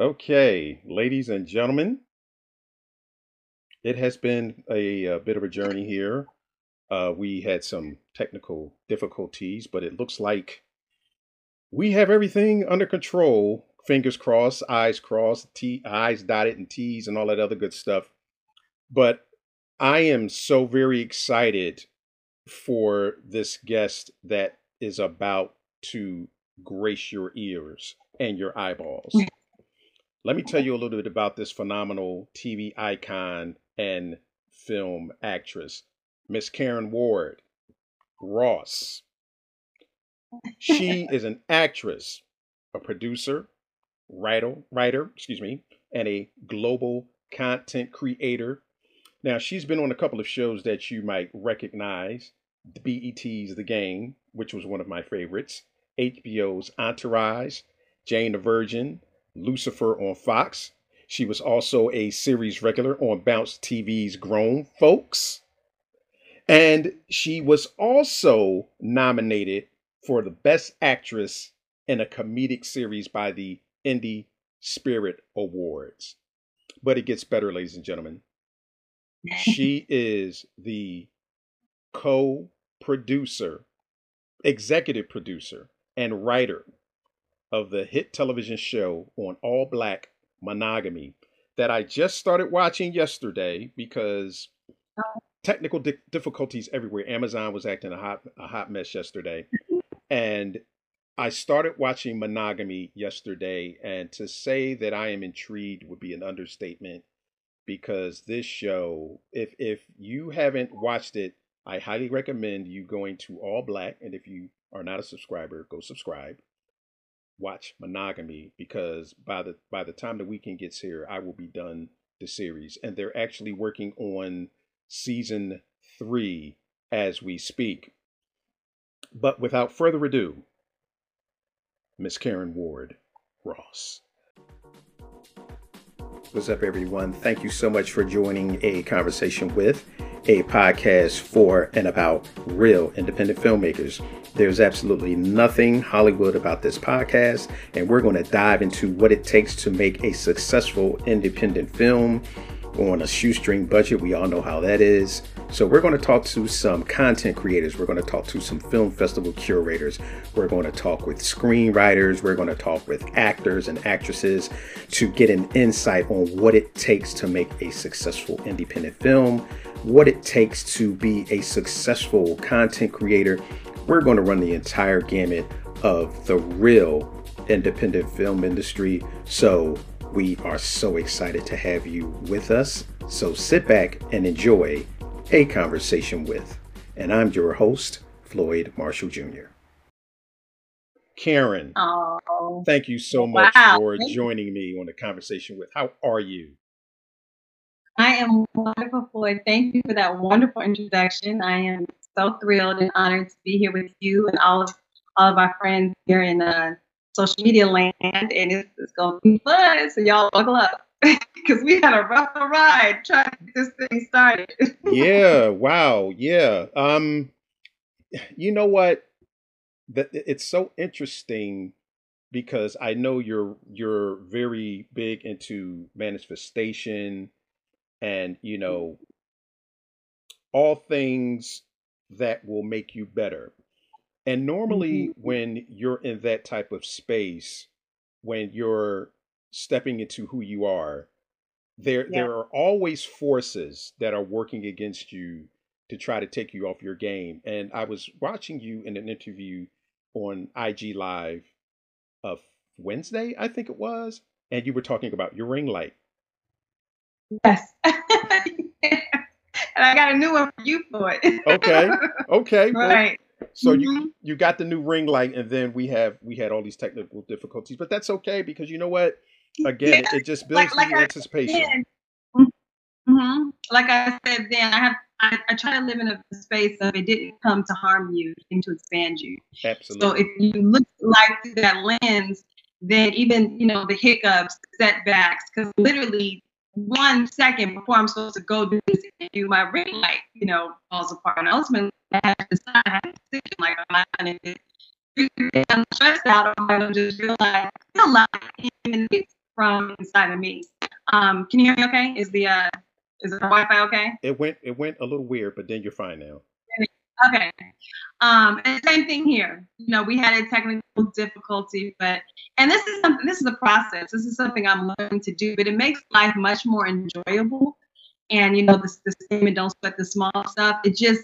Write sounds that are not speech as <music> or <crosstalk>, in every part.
Okay, ladies and gentlemen, it has been a, a bit of a journey here. Uh, we had some technical difficulties, but it looks like we have everything under control. Fingers crossed, eyes crossed, T, eyes dotted, and T's, and all that other good stuff. But I am so very excited for this guest that is about to grace your ears and your eyeballs. Let me tell you a little bit about this phenomenal TV icon and film actress, Miss Caryn Ward Ross. She <laughs> is an actress, a producer, writer, writer, excuse me, and a global content creator. Now, she's been on a couple of shows that you might recognize. BET's The Game, which was one of my favorites, HBO's Entourage, Jane the Virgin, Lucifer on Fox. She was also a series regular on Bounce TV's Grown Folks. And she was also nominated for the Best Actress in a Comedic Series by the Indie Spirit Awards. But it gets better, ladies and gentlemen. She <laughs> is the co producer, executive producer, and writer of the hit television show on ALLBLK monogamy that I just started watching yesterday because technical di- difficulties everywhere. Amazon was acting a hot a hot mess yesterday. and I started watching Monogamy yesterday and to say that I am intrigued would be an understatement because this show if if you haven't watched it, I highly recommend you going to ALLBLK and if you are not a subscriber, go subscribe watch monogamy because by the by the time the weekend gets here i will be done the series. And they're actually working on season three as we speak. But without further ado miss caryn ward ross. What's up everyone? Thank you so much for joining a conversation with a podcast for and about real independent filmmakers. There's absolutely nothing Hollywood about this podcast, and we're going to dive into what it takes to make a successful independent film on a shoestring budget. We all know how that is. So, we're going to talk to some content creators. We're going to talk to some film festival curators. We're going to talk with screenwriters. We're going to talk with actors and actresses to get an insight on what it takes to make a successful independent film what it takes to be a successful content creator. We're going to run the entire gamut of the real independent film industry. So we are so excited to have you with us. So sit back and enjoy a conversation with. And I'm your host, Floyd Marshall Jr. Caryn, oh, thank you so much wow. for joining me on the conversation with. How are you? I am wonderful, Floyd. Thank you for that wonderful introduction. I am so thrilled and honored to be here with you and all of all of our friends here in uh, social media land, and it's, it's going to be fun. So y'all buckle up <laughs> because we had a rough ride trying to get this thing started. <laughs> yeah. Wow. Yeah. Um. You know what? That it's so interesting because I know you're you're very big into manifestation and you know all things that will make you better and normally mm-hmm. when you're in that type of space when you're stepping into who you are there yeah. there are always forces that are working against you to try to take you off your game and i was watching you in an interview on ig live of wednesday i think it was and you were talking about your ring light Yes. <laughs> and I got a new one for you for it. okay. <laughs> Okay. Right. So mm-hmm. you you got the new ring light, and then we have we had all these technical difficulties, but that's okay because you know what? Again, yeah. it, it, just builds like, like anticipation. Mm-hmm. Like I said, then I have I, I, try to live in a space of it didn't come to harm you, and to expand you. Absolutely. So if you look like through that lens, then even you know the hiccups, setbacks, because literally one second before I'm supposed to go do this do my ring light, you know, falls apart. And ultimately, I have to decide, I have to decision, like, I'm not going to I'm stressed out, I'm going to just realize, feel like, even from inside of me. Um, can you hear me okay? Is the uh, is the Wi-Fi okay? It went it went a little weird, but then you're fine now. Okay. Um, and same thing here. You know, we had a technical difficulty, but and this is something. This is a process. This is something I'm learning to do, but it makes life much more enjoyable. And you know, this the statement "Don't sweat the small stuff." It just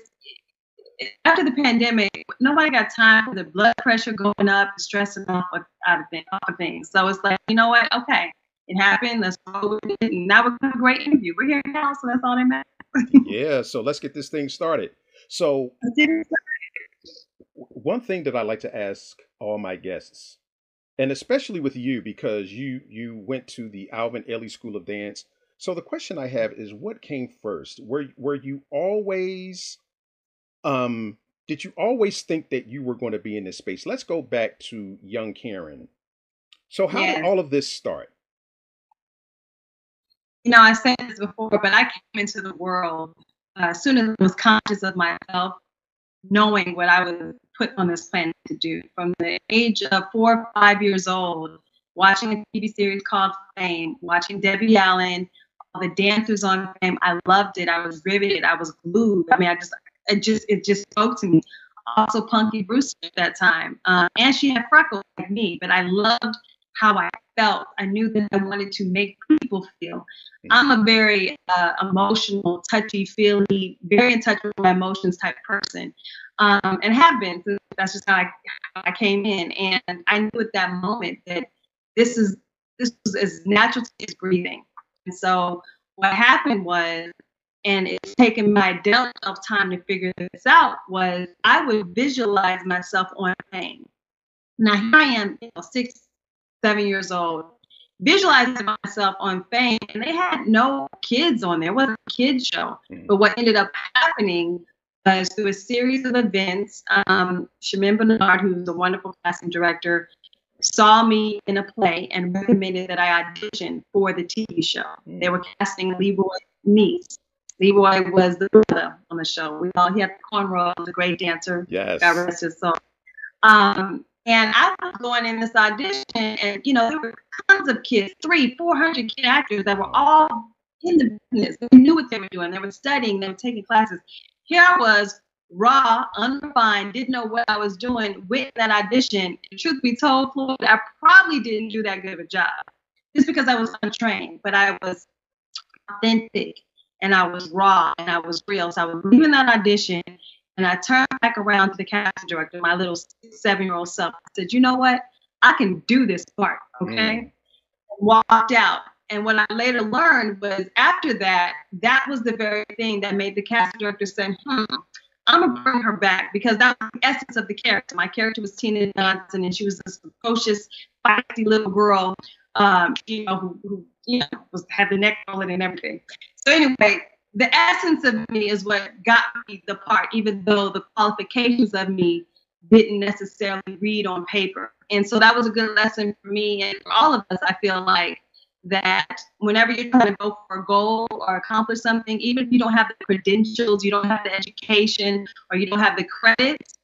after the pandemic, nobody got time for the blood pressure going up, stressing off of, out of, things, off of things. So it's like, you know what? Okay, it happened. Let's go with it. And now we're going to a great interview. We're here now, so that's all that matters. <laughs> yeah. So let's get this thing started. So one thing that I like to ask all my guests, and especially with you because you you went to the Alvin Ailey School of Dance. So the question I have is, what came first? Were were you always um, did you always think that you were going to be in this space? Let's go back to young Caryn. So how did all of this start? You know, I said this before, but I came into the world uh, as soon as I was conscious of myself, knowing what I was put on this planet to do. From the age of four or five years old, watching a TV series called Fame, watching Debbie Allen, all the dancers on Fame, I loved it. I was riveted. I was glued. I mean, I just it just it just spoke to me. Also, Punky Brewster at that time, uh, and she had freckles like me, but I loved how I felt. I knew that I wanted to make people feel. I'm a very uh, emotional, touchy, feely, very in touch with my emotions type person, um, and have been. So that's just how I, how I came in, and I knew at that moment that this is this was as natural as breathing. And so what happened was and it's taken my delta of time to figure this out was I would visualize myself on Fame. Now here I am, you know, six, seven years old, visualizing myself on fame, and they had no kids on there. It wasn't a kids show. Mm-hmm. But what ended up happening was through a series of events, um, Shamin Bernard, who's a wonderful casting director, saw me in a play and recommended that I audition for the TV show. Mm-hmm. They were casting Leroy Niece. Leroy was the brother on the show. We all he had cornrows, a great dancer. Yes. God rest his soul. Um, and I was going in this audition, and you know there were tons of kids, three, four hundred kid actors that were all in the business. They knew what they were doing. They were studying. They were taking classes. Here I was, raw, unrefined, didn't know what I was doing with that audition. And truth be told, Floyd, I probably didn't do that good of a job, just because I was untrained. But I was authentic and I was raw and I was real. So I was leaving that audition and I turned back around to the casting director, my little seven year old self. I said, you know what? I can do this part. Okay. Mm. Walked out. And what I later learned was after that, that was the very thing that made the casting director say, hmm, I'm gonna bring her back because that was the essence of the character. My character was Tina Johnson, and she was this precocious, feisty little girl, um, you know, who, who you know was had the neck rolling and everything. So anyway, the essence of me is what got me the part, even though the qualifications of me didn't necessarily read on paper. And so that was a good lesson for me and for all of us. I feel like that whenever you're trying to go for a goal or accomplish something, even if you don't have the credentials, you don't have the education, or you don't have the credits,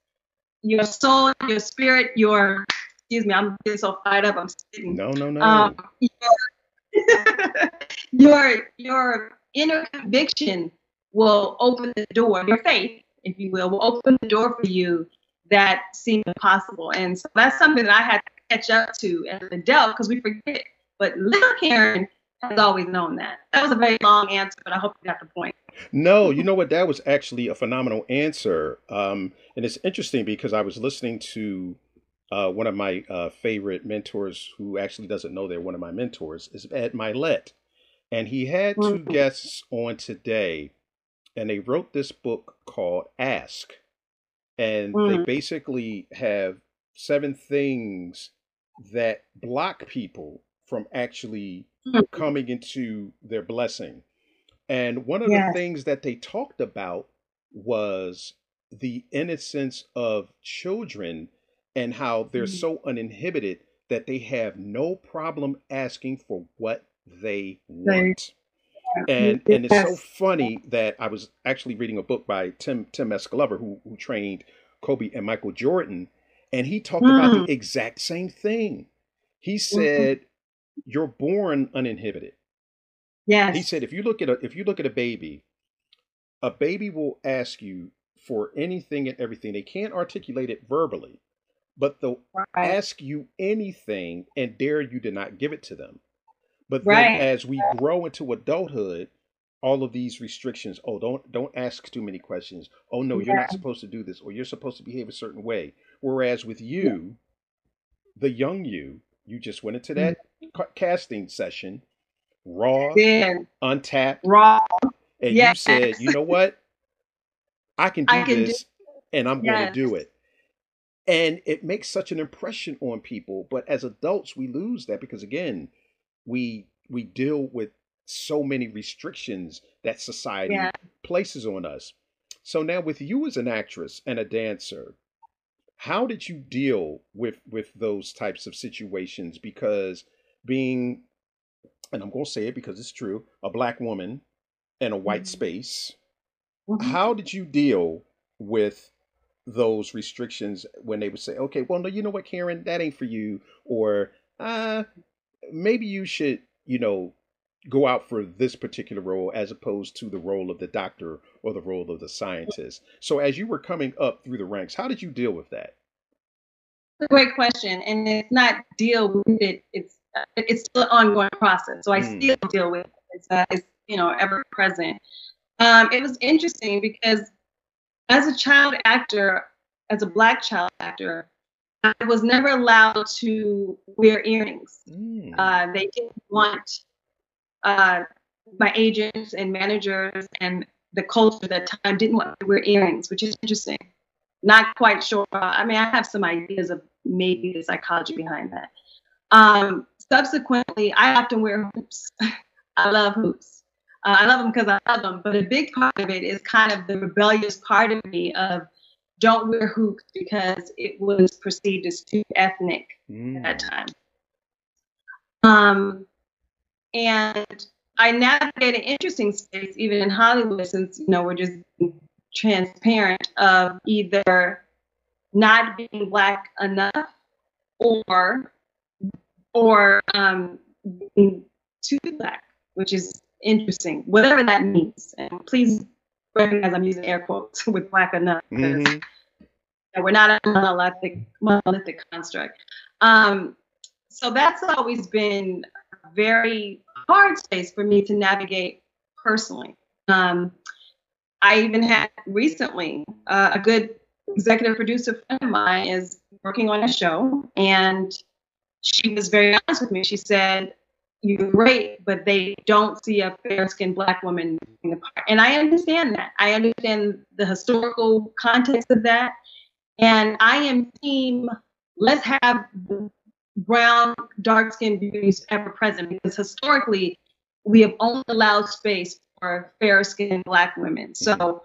your soul, your spirit, your excuse me, I'm getting so fired up. I'm sitting. No, no, no. Um, your, <laughs> your your inner conviction will open the door, your faith, if you will, will open the door for you that seemed impossible. And so that's something that I had to catch up to as an adult because we forget. But little Caryn has always known that. That was a very long answer, but I hope you got the point. No, you know what? That was actually a phenomenal answer. Um, and it's interesting because I was listening to uh, one of my uh, favorite mentors who actually doesn't know they're one of my mentors is Ed Mylett. And he had 2 mm-hmm. guests on today, and they wrote this book called Ask. And mm-hmm. they basically have seven things that block people from actually mm-hmm. coming into their blessing. And one of yes. the things that they talked about was the innocence of children and how they're mm-hmm. so uninhibited that they have no problem asking for what they want. And and it's so funny that I was actually reading a book by Tim Tim S. Grover who who trained Kobe and Michael Jordan, and he talked mm. about the mm. exact same thing. He mm-hmm. said, you're born uninhibited. Yes. He said if you look at a if you look at a baby, a baby will ask you for anything and everything. They can't articulate it verbally, but they'll right. ask you anything and dare you to not give it to them. But Right. then as we grow into adulthood, all of these restrictions, oh, don't don't ask too many questions. Oh no, you're Yeah. not supposed to do this, or you're supposed to behave a certain way. Whereas with you, the young you, you just went into that mm-hmm. ca- casting session, raw, Then untapped, raw. and you said, you know what? I can do I can do this and I'm going to do it. And it makes such an impression on people, but as adults we lose that because again, we we deal with so many restrictions that society Yeah. places on us. So now with you as an actress and a dancer, how did you deal with with those types of situations because being and I'm going to say it because it's true, a black woman in a white Mhm. space Mhm. how did you deal with those restrictions when they would say, okay, well, no, you know what, Caryn, that ain't for you, or uh, maybe you should, you know, go out for this particular role as opposed to the role of the doctor or the role of the scientist. So as you were coming up through the ranks, how did you deal with that? a great question, and it's not deal with it. It's uh, it's still an ongoing process. So I Mm. still deal with it. It's, uh, it's you know ever present. Um, it was interesting because as a child actor, as a black child actor, I was never allowed to wear earrings. Mm. Uh, they didn't want uh, my agents and managers and the culture at that time didn't want to wear earrings, which is interesting. Not quite sure. I mean, I have some ideas of maybe the psychology behind that. Um, subsequently, I often wear hoops. <laughs> I love hoops. Uh, I love them because I love them, but a big part of it is kind of the rebellious part of me of don't wear hoops because it was perceived as too ethnic at that Mm. time. Um, and I navigate an interesting space, even in Hollywood, since you know we're just transparent of either not being black enough or or um, being too black, which is interesting, whatever that means. And please recognize I'm using air quotes <laughs> with black enough Mhm. we're not a monolithic monolithic construct. Um, so that's always been a very hard space for me to navigate personally. Um, I even had recently uh, a good executive producer friend of mine is working on a show, and she was very honest with me. She said, "You're great, but they don't see a fair-skinned black woman in the part." And I understand that. I understand the historical context of that. And I am team, let's have brown, dark skinned beauties ever present because historically we have only allowed space for fair skinned black women. So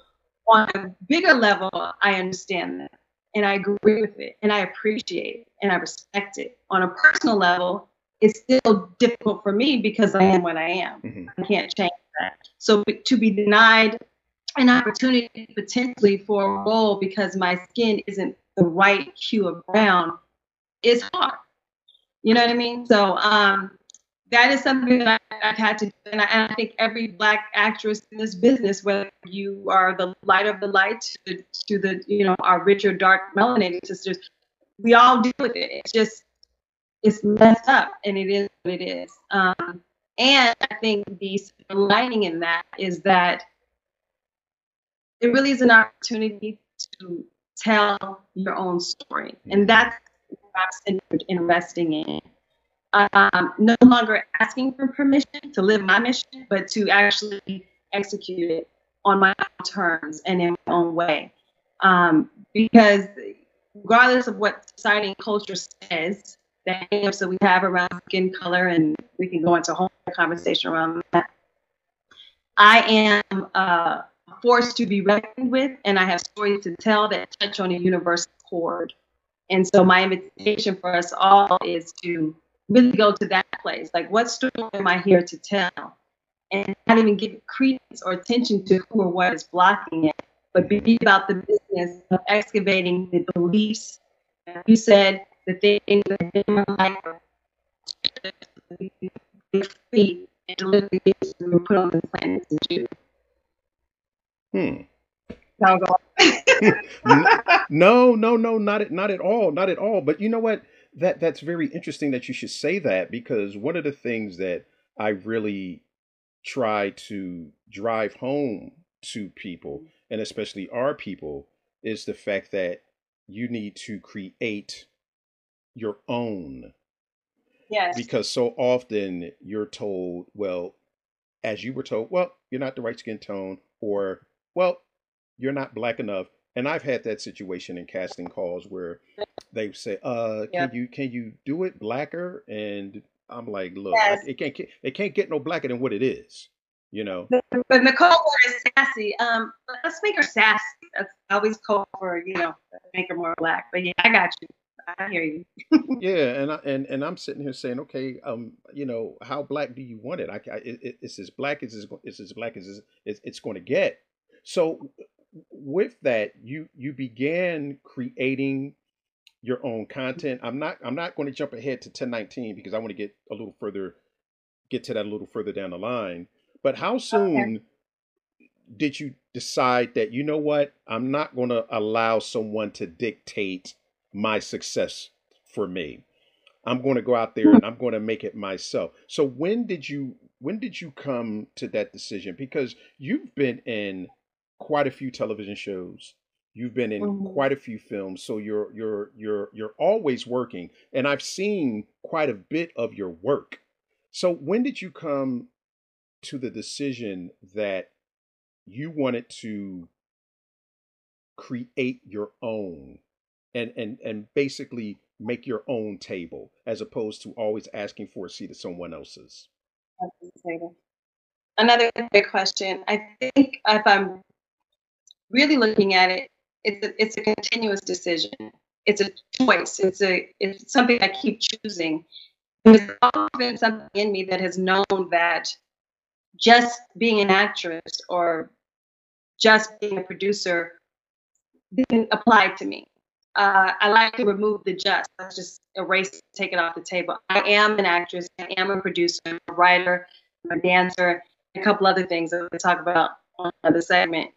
on a bigger level, I understand that and I agree with it and I appreciate it and I respect it. On a personal level, it's still difficult for me because I am what I am. Mhm. I can't change that. So to be denied an opportunity potentially for a role because my skin isn't the right hue of brown is hard. You know what I mean? So um, that is something that I, I've had to do. And I, and I think every black actress in this business, whether you are the light of the light to, to the, you know, our richer, dark melanated sisters, we all deal with it. It's just, it's messed up and it is what it is. Um, and I think the lining in that is that it really is an opportunity to tell your own story. And that's what I'm centered in investing in. Um, no longer asking for permission to live my mission, but to actually execute it on my own terms and in my own way. Um, because regardless of what society and culture says, hangups that we have around skin color, and we can go into a whole conversation around that. I am uh, a force to be reckoned with, and I have stories to tell that touch on a universal chord. And so, my invitation for us all is to really go to that place. Like, what story am I here to tell? And not even give credence or attention to who or what is blocking it, but be about the business of excavating the beliefs. You said the things that in my life free and deliver the gifts we were put on the planet to do. Hmm. Was <laughs> no, no, no, not at not at all, not at all. But you know what? That that's very interesting that you should say that because one of the things that I really try to drive home to people and especially our people is the fact that you need to create your own yes. because so often you're told, well, as you were told, well, you're not the right skin tone, or well, you're not black enough. And I've had that situation in casting calls where they say, "Uh, Yeah. can you can you do it blacker?" And I'm like, "Look, Yes. I, it can't get- it can't get no blacker than what it is." You know? But Nicole is sassy. Um, let's make her sassy. That's I always call for, you know, make her more black. But yeah, I got you. I hear you. Yeah, and I, and and I'm sitting here saying, okay, um, you know, how black do you want it? I, I it, it- it's as black as it's, it's as black as it's, it's, it's going to get. So with that, you you began creating your own content. I'm not I'm not going to jump ahead to 1019 because I want to get a little further, get to that a little further down the line. But how soon did you decide that you know what i'm not going to allow someone to dictate my success for me. I'm going to go out there and i'm going to make it myself. So when did you when did you come to that decision? Because you've been in quite a few television shows. You've been in Mhm. quite a few films. So you're you're you're you're always working. And i've seen quite a bit of your work. So when did you come to the decision that you wanted to create your own and and and basically make your own table as opposed to always asking for a seat at someone else's Another great question. I think if I'm really looking at it, it's a, it's a continuous decision. It's a choice. It's a it's something I keep choosing. There's always been something in me that has known that just being an actress or just being a producer didn't apply to me. Uh, I like to remove the just. Let's just erase, take it off the table. I am an actress. I am a producer, a writer, a dancer, a couple other things that we'll talk about on another segment.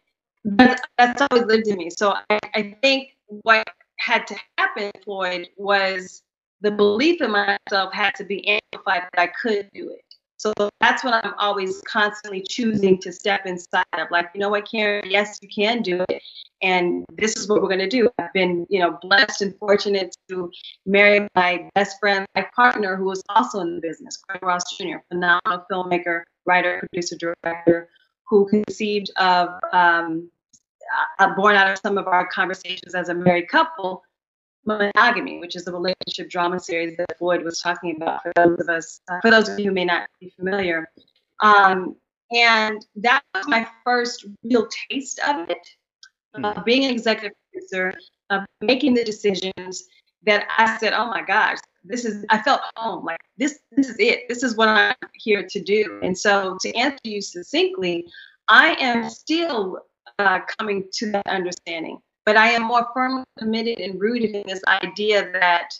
But that's always lived in me. So I, I think what had to happen, Floyd, was the belief in myself had to be amplified that I could do it. So that's what I'm always constantly choosing to step inside of. Like, you know what, Caryn? Yes, you can do it. And this is what we're going to do. I've been, you know, blessed and fortunate to marry my best friend, my partner, who was also in the business, Craig Ross Jr., phenomenal filmmaker, writer, producer, director, who conceived of, um, uh, born out of some of our conversations as a married couple, monogamy, which is a relationship drama series that Floyd was talking about for those of us, uh, for those of you who may not be familiar. Um, and that was my first real taste of it, uh, being an executive producer, uh, making the decisions that I said, oh my gosh, this is, I felt home, like this, this is it. This is what I'm here to do. And so to answer you succinctly, I am still uh, coming to that understanding but I am more firmly committed and rooted in this idea that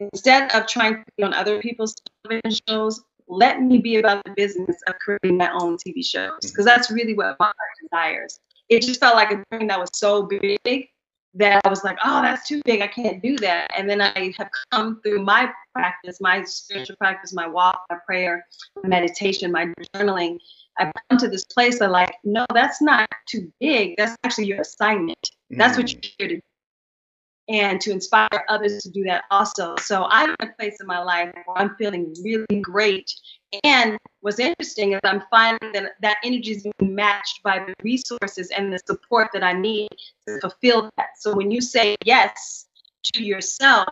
instead of trying to be on other people's television shows, let me be about the business of creating my own TV shows mm-hmm. because that's really what my heart desires. It just felt like a dream that was so big that I was like, oh, that's too big. I can't do that. And then I have come through my practice, my spiritual practice, my walk, my prayer, my meditation, my journaling. I've come to this place of like, no, that's not too big. That's actually your assignment. That's what mm. you're here to do. And to inspire others to do that also. So I'm in a place in my life where I'm feeling really great. And what's interesting is I'm finding that that energy is being matched by the resources and the support that I need to fulfill that. So when you say yes to yourself,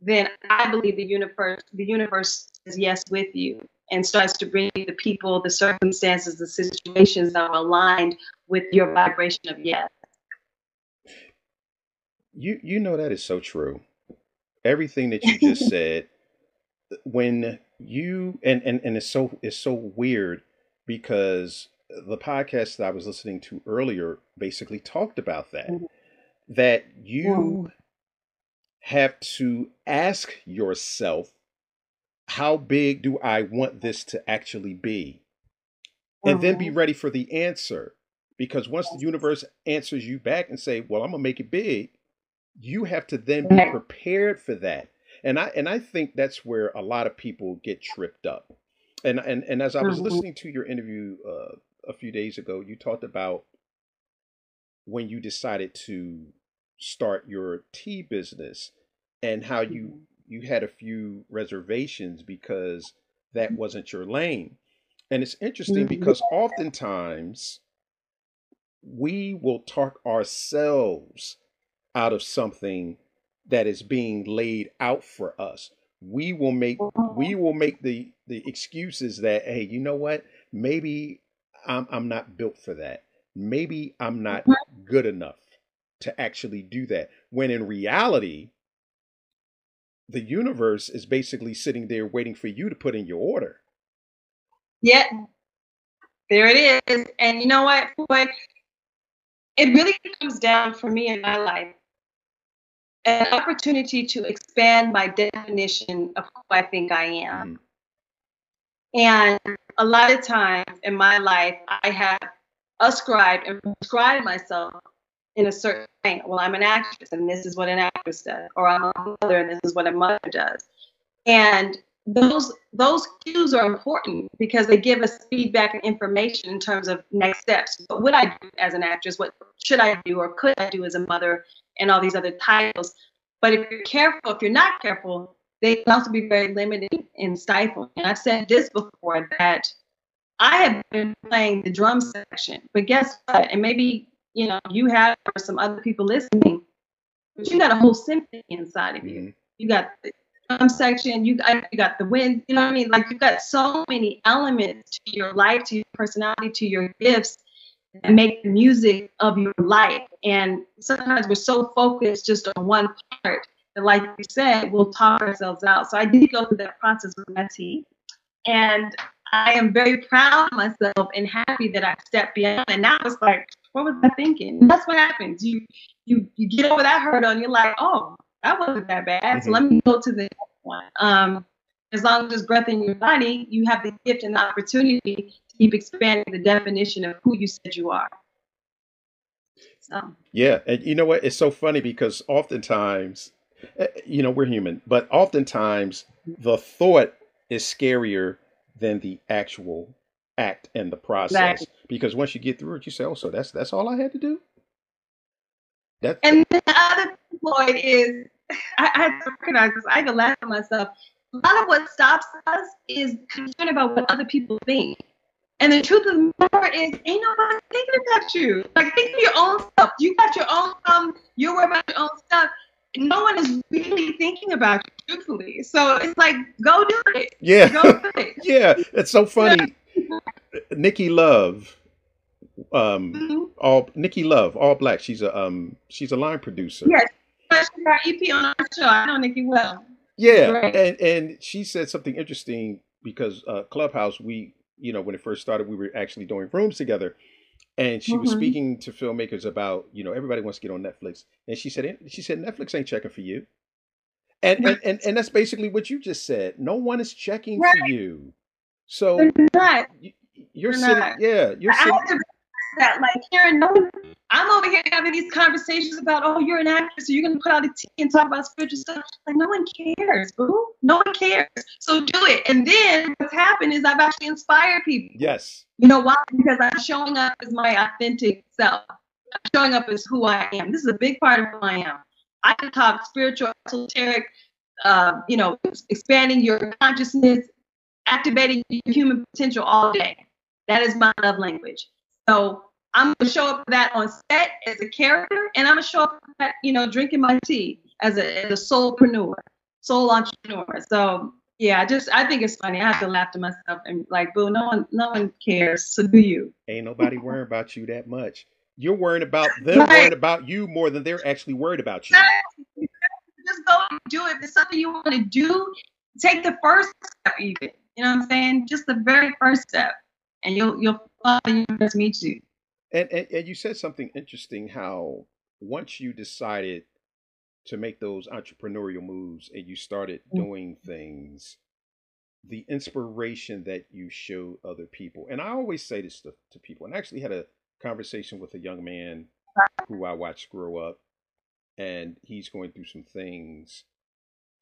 then I believe the universe the universe says yes with you and starts to bring the people, the circumstances, the situations that are aligned with your vibration of yes. You you know that is so true. Everything that you just <laughs> said when you and, and and it's so it's so weird because the podcast that I was listening to earlier basically talked about that. Mhm. That you have to ask yourself how big do I want this to actually be? And then be Mhm. ready for the answer. Because once the universe answers you back and say, "Well, I'm going to make it big," you have to then be prepared for that. And I and I think that's where a lot of people get tripped up. And and and as I was Mhm. listening to your interview uh, a few days ago, you talked about when you decided to start your tea business and how you Mhm. You had a few reservations because that wasn't your lane. And it's interesting Mhm. because oftentimes we will talk ourselves out of something that is being laid out for us. We will make we will make the the excuses that hey, you know what? Maybe I'm I'm not built for that. Maybe I'm not Mhm. good enough to actually do that. When in reality, the universe is basically sitting there waiting for you to put in your order. Yeah, there it is. And you know what? What it really comes down for me in my life an opportunity to expand my definition of who I think I am. Mhm. And a lot of times in my life, I have ascribed and prescribed myself in a certain way. Well, I'm an actress, and this is what an actress does, or I'm a mother, and this is what a mother does. And those those cues are important because they give us feedback and information in terms of next steps. What would I do as an actress? What should I do or could I do as a mother? And all these other titles. But if you're careful, if you're not careful, they can also be very limiting and stifling. And I've said this before that I have been playing the drum section, but guess what? And maybe you know you have or some other people listening, but you got a whole symphony inside of you. Mhm. You got the drum section, you got you got the wind. You know what I mean? Like you got so many elements to your life, to your personality, to your gifts that make the music of your life. And sometimes we're so focused just on one part that, like you said, we'll talk ourselves out. So I did go through that process with my tea. And I am very proud of myself and happy that I stepped beyond. And now it's like, what was I thinking? And that's what happens. You you you get over that hurdle and you're like, oh, that wasn't that bad. So Mhm. let me go to the next one. Um, as long as there's breath in your body, you have the gift and the opportunity to keep expanding the definition of who you said you are. So Yeah, and you know what? It's so funny because oftentimes, eh, you know, we're human, but oftentimes the thought is scarier than the actual act and the process. Because once you get through it, you say, "Oh, so that's that's all I had to do." That And the other point is <laughs> I, I have to recognize this. I can laugh at myself. A lot of what stops us is concern about what other people think. And the truth of the matter is, ain't nobody thinking about you. Like, think of your own stuff. You got your own um, you're worried about your own stuff. No one is really thinking about you, truthfully. So it's like, go do it. yeah, Go do it. <laughs> yeah, it's so funny. Nikki Love, um, Mhm. all Nikki Love, ALLBLK. She's a um, she's a line producer. Yes. She got EP on our show. I know Nikki well. Yeah, Right. and and she said something interesting because uh, Clubhouse, we you know when it first started, we were actually doing rooms together, and she was Mhm. speaking to filmmakers about you know everybody wants to get on Netflix, and she said she said Netflix ain't checking for you, and and and, and that's basically what you just said. No one is checking for you, so They're not. you, you're They're sitting, not. yeah, you're I sitting. That like Caryn, no I'm over here having these conversations about, oh, you're an actress, so you're gonna put out a tea and talk about spiritual stuff. Like no one cares, boo. No one cares. So do it. And then what's happened is I've actually inspired people. Yes, You know why? Because I'm showing up as my authentic self. I'm showing up as who I am. This is a big part of who I am. I can talk spiritual, esoteric, uh, you know, expanding your consciousness, activating your human potential all day. That is my love language. So I'm gonna show up that on set as a character, and I'm gonna show up that, you know, drinking my tea as a, as a soulpreneur, soul entrepreneur. So yeah, just I think it's funny. I have to laugh to myself and like, boo, no one, no one cares. So do you? ain't nobody <laughs> worrying about you that much. You're worrying about <laughs> them Right. worrying about you more than they're actually worried about you. Just go and do it. If it's something you want to do, take the first step. Even you know what I'm saying? Just the very first step, and you'll you'll find the universe meet you. And, and and you said something interesting how once you decided to make those entrepreneurial moves and you started Mm. doing things, the inspiration that you show other people. And I always say this to, to people, and I actually had a conversation with a young man who I watched grow up, and he's going through some things.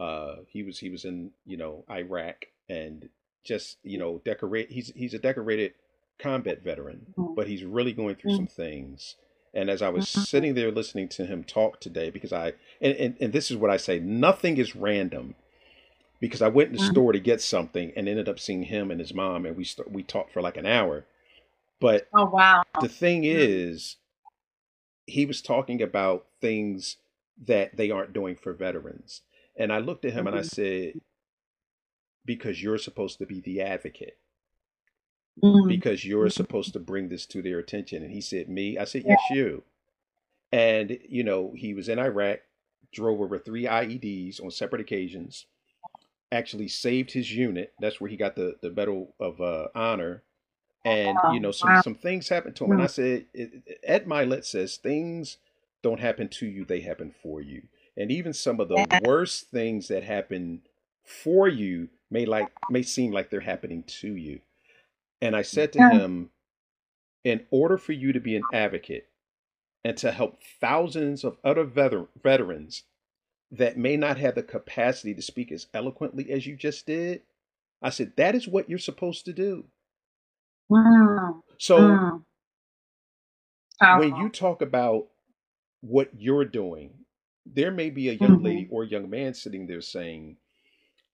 Uh, he was he was in you know Iraq and just you know decorate. He's he's a decorated combat veteran, Mm-hmm. but he's really going through some things. And as I was Mhm. sitting there listening to him talk today, because I and, and, and this is what I say, nothing is random. Because I went in the Mhm. store to get something and ended up seeing him and his mom, and we st- we talked for like an hour. But Oh wow. the thing is, he was talking about things that they aren't doing for veterans. And I looked at him and I Mhm. said, because you're supposed to be the advocate, Mm. because you're supposed to bring this to their attention. And he said, Me? I said, Yes, you. And, you know, he was in Iraq, drove over three IEDs on separate occasions, actually saved his unit. That's where he got the, the Medal of uh, Honor. And, you know, some, some things happened to him. And I said, it- it- Ed Mylett says, things don't happen to you, they happen for you. And even some of the worst things that happen for you may like may seem like they're happening to you. And I said to Yeah. him, in order for you to be an advocate and to help thousands of other veter- veterans that may not have the capacity to speak as eloquently as you just did, I said, that is what you're supposed to do. Mm. So Mm. when you talk about what you're doing, there may be a young lady or young man sitting there saying,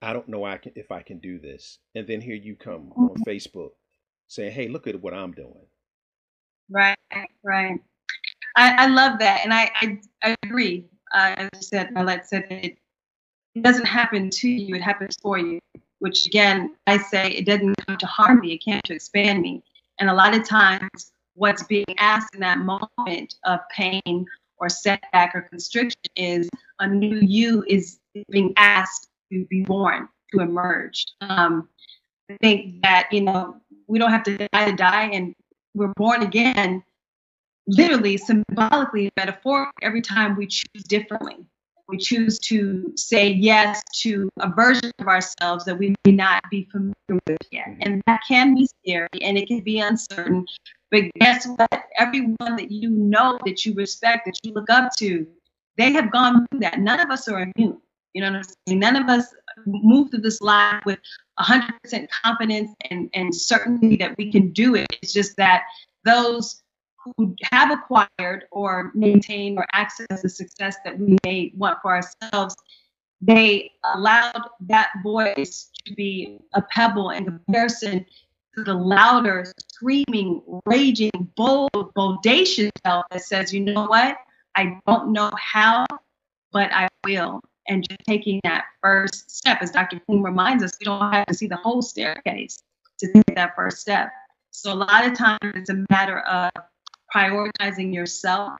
I don't know I can, if I can do this. And then here you come on Facebook saying, hey, look at what I'm doing. Right, right. I, I love that, and I I, I agree. Uh, as you said, Mylett said it, it doesn't happen to you; it happens for you. Which again, I say it doesn't come to harm me; it came to expand me. And a lot of times, what's being asked in that moment of pain or setback or constriction is a new you is being asked to be born, to emerge. Um, think that you know we don't have to die to die, and we're born again, literally, symbolically, metaphorically, every time we choose differently. We choose to say yes to a version of ourselves that we may not be familiar with yet. Mm-hmm. And that can be scary and it can be uncertain. But guess what? Everyone that you know, that you respect, that you look up to, they have gone through that. None of us are immune. You know what I'm saying? None of us move through this life with 100% confidence and, and certainty that we can do it. It's just that those who have acquired or maintain or access the success that we may want for ourselves, they allowed that voice to be a pebble in comparison to the louder, screaming, raging, bold, bodacious self that says, you know what? I don't know how, but I will. And just taking that first step, as Dr. Poon reminds us, we don't have to see the whole staircase to take that first step. So a lot of times it's a matter of prioritizing yourself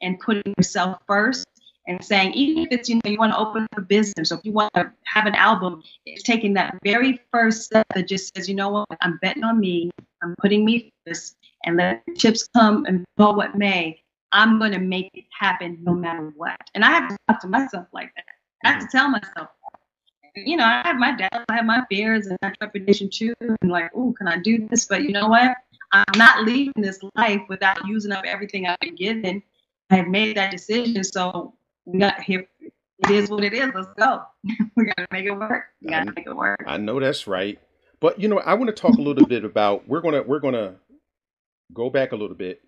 and putting yourself first and saying, even if it's, you know, you want to open a business or if you want to have an album, it's taking that very first step that just says, you know what, I'm betting on me, I'm putting me first, and let the chips come and go what may. I'm going to make it happen no matter what. And I have to talk to myself like that. I have to tell myself, you know, I have my doubts, I have my fears and my trepidation too. And like, oh, can I do this? But you know what? I'm not leaving this life without using up everything I've been given. I have made that decision. So we got here. It is what it is. Let's go. <laughs> we got to make it work. We got to make it work. I know that's right. But you know, I want to talk a little bit about we're gonna we're gonna go back a little bit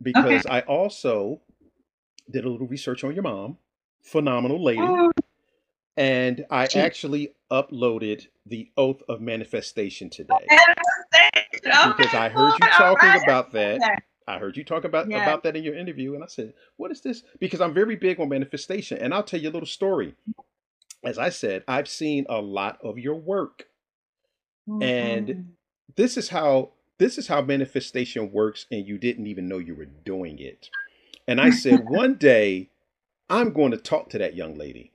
because I also did a little research on your mom, phenomenal lady, Oh, and I She- actually uploaded the oath of manifestation today manifestation. because I heard you talking right. about that. I heard you talk about Yeah. about that in your interview, and I said, "What is this?" Because I'm very big on manifestation, and I'll tell you a little story. As I said, I've seen a lot of your work. And- Mhm. This is how this is how manifestation works, and you didn't even know you were doing it. And I said, <laughs> one day, I'm going to talk to that young lady.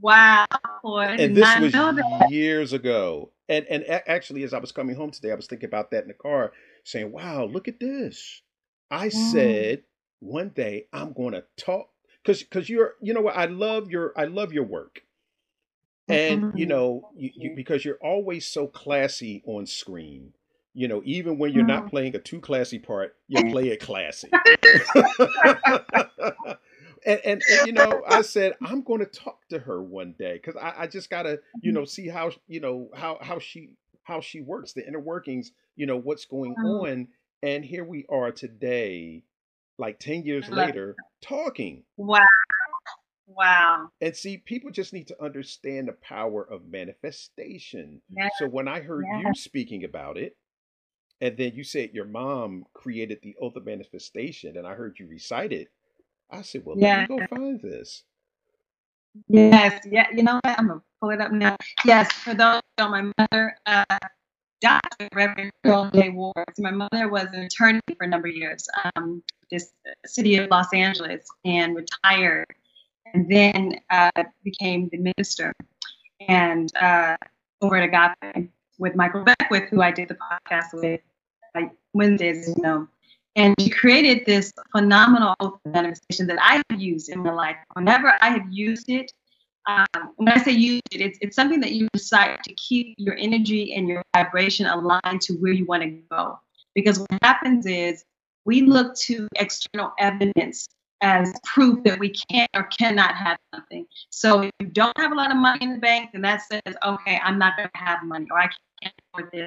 wow, boy, and this was years ago. And and actually, as I was coming home today, I was thinking about that in the car, saying, "Wow, look at this." I Mm. said one day I'm going to talk because because you're you know what I love your I love your work, And you Mhm. know, you, you because you're always so classy on screen. You know, even when you're not playing a too classy part, you play it classy. <laughs> <laughs> and, and and you know, I said I'm going to talk to her one day because I, I just gotta you know see how you know how how she how she works the inner workings. You know what's going Mhm. on, and here we are today, like ten years later, talking. Wow. Wow. And see, people just need to understand the power of manifestation. So when I heard you speaking about it, and then you said your mom created the oath of manifestation, and I heard you recite it, I said, well, let me Yeah. go find this. Yes. Yeah. You know what? I'm gonna pull it up now. Yes. For those who know, my mother, uh, Dr. Reverend Earl J. Ward. So my mother was an attorney for a number of years, um, this city of Los Angeles, and retired, and then uh, became the minister and uh, over at Agape with Michael Beckwith, who I did the podcast with like Wednesdays, you know. And she created this phenomenal oath manifestation that I have used in my life. Whenever I have used it, um, when I say use it, it's, it's something that you decide to keep your energy and your vibration aligned to where you want to go. Because what happens is we look to external evidence as proof that we can or cannot have something. So if you don't have a lot of money in the bank, then that says, okay, I'm not going to have money or I can't afford this.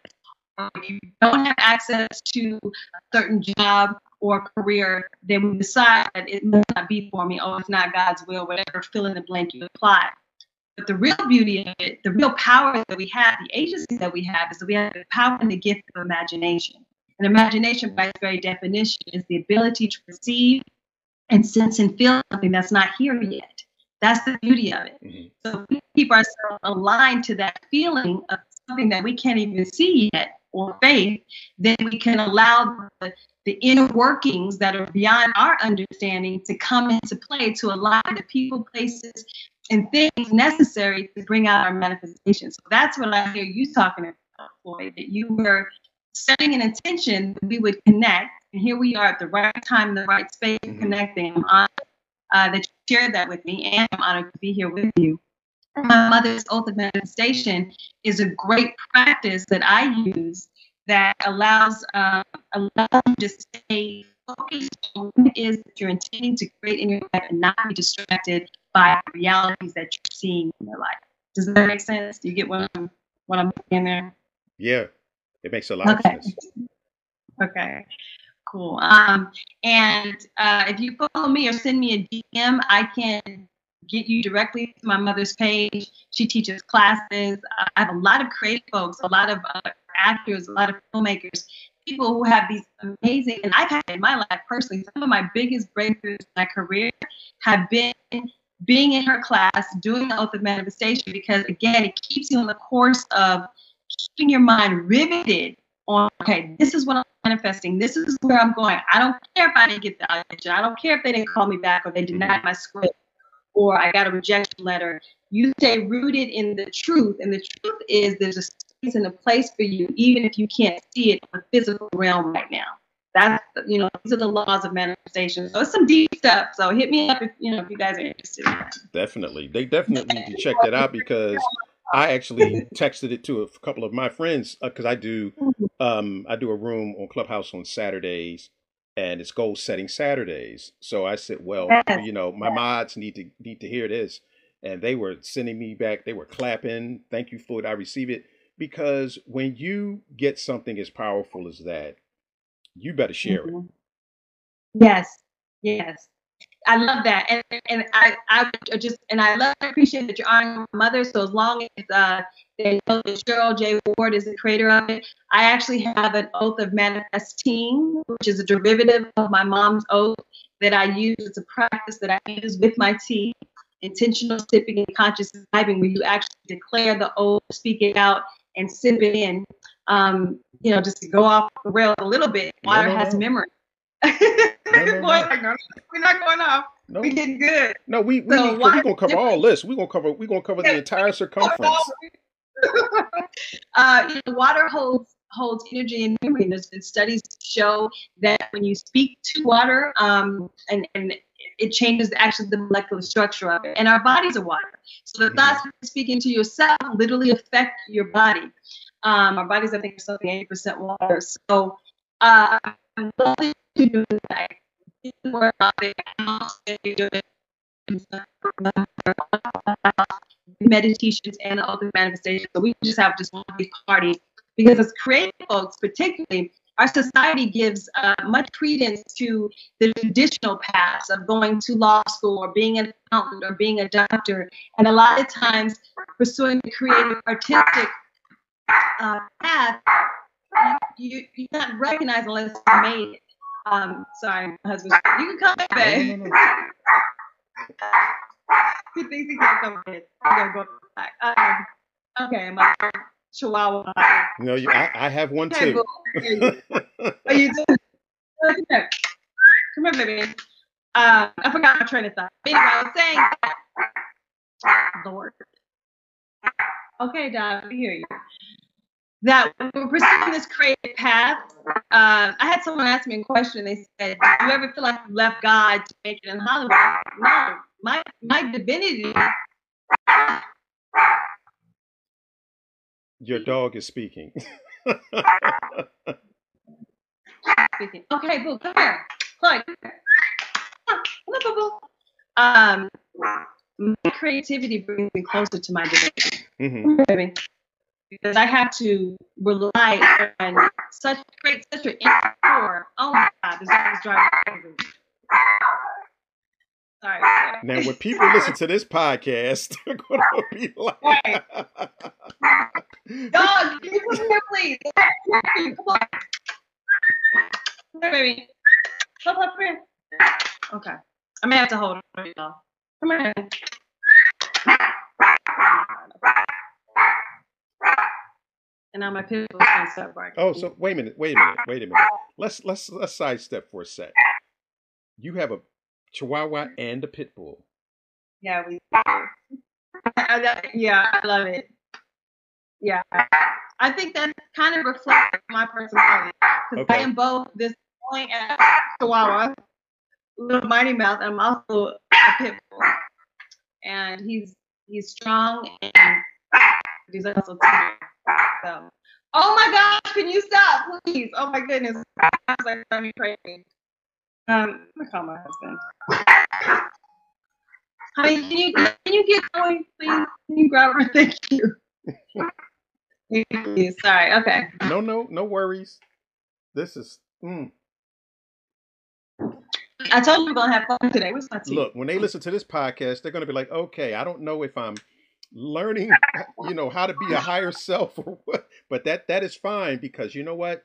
Or if you don't have access to a certain job or career, then we decide that it must not be for me. Oh, it's not God's will, whatever fill in the blank you apply. But the real beauty of it, the real power that we have, the agency that we have, is that we have the power and the gift of imagination. And imagination, by its very definition, is the ability to perceive and sense and feel something that's not here yet. That's the beauty of it. Mhm. So we keep ourselves aligned to that feeling of something that we can't even see yet or faith, then we can allow the, the inner workings that are beyond our understanding to come into play to align the people, places, and things necessary to bring out our manifestation. So that's what I hear you talking about, Floyd, that you were setting an intention that we would connect. And here we are at the right time the right space Mhm. connecting. I'm honored uh, that you shared that with me, and I'm honored to be here with you. My mother's oath of manifestation is a great practice that I use that allows uh, allows you to stay focused on what it is that you're intending to create in your life and not be distracted by realities that you're seeing in your life. Does that make sense? Do you get what I'm what I'm saying there? Yeah, it makes a lot of sense. Okay. Cool. Um, and uh, if you follow me or send me a DM, I can get you directly to my mother's page. She teaches classes. Uh, I have a lot of creative folks, a lot of uh, actors, a lot of filmmakers, people who have these amazing, and I've had in my life personally, some of my biggest breakthroughs in my career have been being in her class, doing the Oath of Manifestation, because again, it keeps you on the course of keeping your mind riveted on, okay, this is what I'm manifesting. This is where I'm going. I don't care if I didn't get the audition. I don't care if they didn't call me back or they denied my script or I got a rejection letter. You stay rooted in the truth. And the truth is there's a space and a place for you, even if you can't see it in the physical realm right now. That's, you know, these are the laws of manifestation. So it's some deep stuff. So hit me up if, you know, if you guys are interested in. Definitely. They definitely need to check that out because I actually texted it to a couple of my friends because I do um, I do a room on Clubhouse on Saturdays and it's goal setting Saturdays. So I said, well, you know, my mods need to need to hear this. And they were sending me back, they were clapping. Thank you, for it, I receive it. Because when you get something as powerful as that, you better share it. Mhm. Yes, yes. I love that, and and I I would just and I love and appreciate that you're honoring my mother. So as long as uh, they know that Cheryl J. Ward is the creator of it, I actually have an oath of manifesting, which is a derivative of my mom's oath that I use. It's a practice that I use with my team, intentional sipping and conscious vibing, where you actually declare the oath, speak it out, and sip it in. Um, you know, just to go off the rail a little bit. No, Water no, has memory. No, <laughs> Boy, no. like, no, we're not going off. No, We're getting good. no, we, we so we're gonna cover all <laughs> this. We're gonna cover we're gonna cover the entire circumference. <laughs> uh, you know, water holds holds energy and memory. There's been studies show that when you speak to water, um, and and it changes actually the molecular structure of it. And our bodies are water. So the Mhm. thoughts you're speaking to yourself literally affect your body. Um, our bodies, I think, are something 80% water. So uh, I you do. You work. You. Meditations and the manifestations. manifestation. So we just have just one big party because as creative folks, particularly, our society gives uh, much credence to the traditional paths of going to law school or being an accountant or being a doctor. And a lot of times, pursuing the creative, artistic uh, path, you, you not recognize unless you made it. Um, sorry, my husband. You can come back, No, babe. no, no, no. he thinks he can come in. I'm gonna go back. Um, okay, my chihuahua. No, you, I, I have one Okay, too. boo. Here you go. <laughs> Are you doing? Come here. Come here, baby. Uh, I forgot my train of thought. Anyway, I was saying that. Lord. Okay, Dad, we hear you. That we're pursuing this creative path, uh, I had someone ask me a question. They said, "Do you ever feel like you left God to make it in Hollywood?" No, my my divinity. Your dog is speaking. <laughs> Speaking. Okay, boo, come here. Chloe, come here. Come on, come on, boo, boo. Um, my creativity brings me closer to my divinity. hmm baby. Because I have to rely on such great, such an inner. Oh my God, this is driving me crazy. Sorry. Now, when people listen to this podcast, <laughs> they're going to be like, Right. <laughs> Dog, you come here, please? Come on. Come here, baby. Come up here. Okay. I may have to hold it, y'all. Come here. And now my pit bull's gonna start barking. oh, so wait a minute, wait a minute, wait a minute. Let's let's let's sidestep for a sec. You have a Chihuahua and a pit bull. Yeah, we. Yeah, I love it. Yeah, I think that kind of reflects my personality because I am both this annoying Chihuahua, little mighty mouth, and I'm also a pit bull, and he's he's strong and he's also tender. So, oh my gosh, can you stop, please? Oh my goodness, I was like, let me pray. Um, I'm gonna call my husband. Honey, can you can you get going, please? Can you grab her? <laughs> Thank you. Sorry. Okay. No, no, no worries. This is mm. I told you we're gonna have fun today. What's my tea? look. When they listen to this podcast, they're going to be like, okay, I don't know if I'm learning, you know, how to be a higher self or what, but that that is fine because you know what.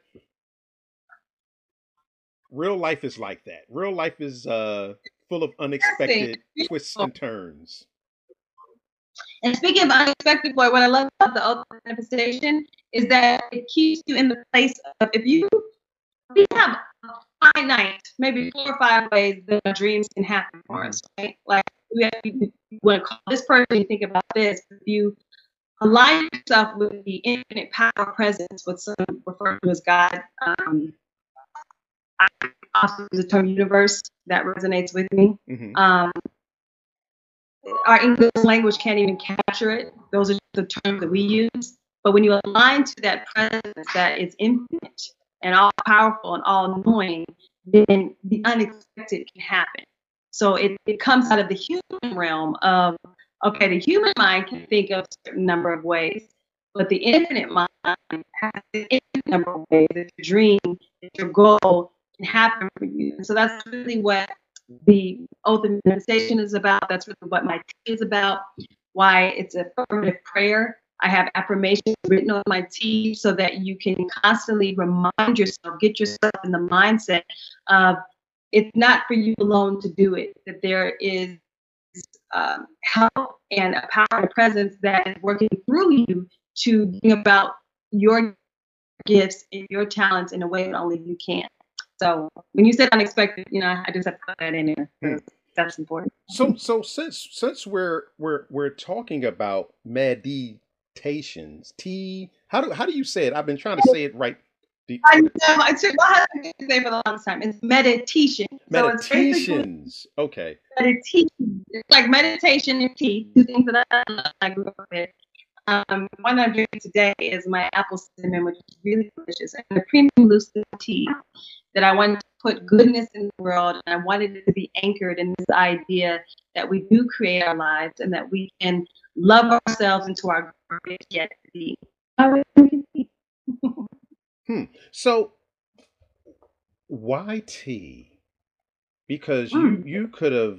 Real life is like that. Real life is uh, full of unexpected twists and turns. And speaking of unexpected boy, what I love about the ultimate manifestation is that it keeps you in the place of if you we have a finite, maybe four or five ways that dreams can happen for us, right? Like you want to call this person, you think about this. If you align yourself with the infinite power presence, what some refer to as God, um, I also use the term universe that resonates with me. hmm Um, our English language can't even capture it. Those are the terms that we use. But when you align to that presence that is infinite and all powerful and all knowing, then the unexpected can happen. So it, it comes out of the human realm of, okay, the human mind can think of a certain number of ways, but the infinite mind has an infinite number of ways that your dream, that your goal can happen for you. And so that's really what the ultimate manifestation is about. That's really what my tea is about. Why it's affirmative prayer. I have affirmations written on my tea so that you can constantly remind yourself, get yourself in the mindset of it's not for you alone to do it. That there is um, help and a power and presence that is working through you to bring about your gifts and your talents in a way that only you can. So when you said unexpected, you know, I just have to put that in there. That's important. So so since since we're we're we're talking about meditations, T how do how do you say it? I've been trying to say it right The, I know. It's my husband say for the longest time. It's meditation. Meditations. So okay. Meditation. It's like meditation and tea. Two things that I, love. I grew up with. Um, one I'm doing today is my apple cinnamon, which is really delicious, and the premium lucid tea that I wanted to put goodness in the world, and I wanted it to be anchored in this idea that we do create our lives and that we can love ourselves into our greatest yet to be. <laughs> <laughs> hmm. So, why tea? Because you hmm. you could have,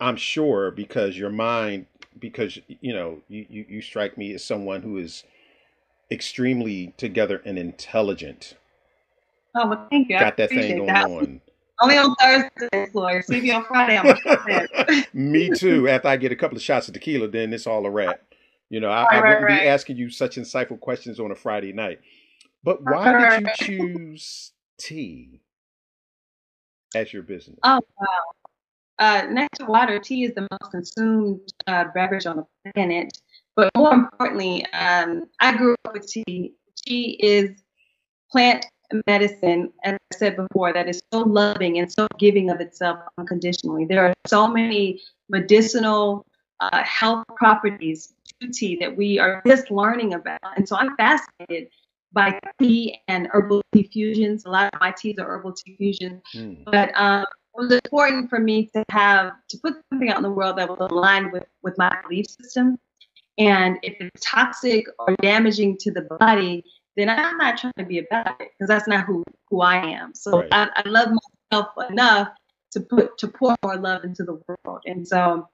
I'm sure, because your mind because you know you, you, you strike me as someone who is extremely together and intelligent. Oh well, thank you. Got that thing going that. on. <laughs> Only on Thursday, Floyd. See me on Friday. I'm <laughs> me too. <laughs> After I get a couple of shots of tequila, then it's all a wrap. You know, I, right, I wouldn't right, be asking you such insightful questions on a Friday night. But why right, did you choose tea as your business? Oh wow. Uh, next to water, tea is the most consumed uh, beverage on the planet. But more importantly, um, I grew up with tea. Tea is plant medicine, as I said before, that is so loving and so giving of itself unconditionally. There are so many medicinal uh, health properties to tea that we are just learning about. And so I'm fascinated by tea and herbal tea fusions. A lot of my teas are herbal tea fusions. Mm. But um, it was important for me to have to put something out in the world that was aligned with with my belief system. And if it's toxic or damaging to the body, then I'm not trying to be about it because that's not who who I am. So right. I, I love myself enough to put to pour more love into the world. And so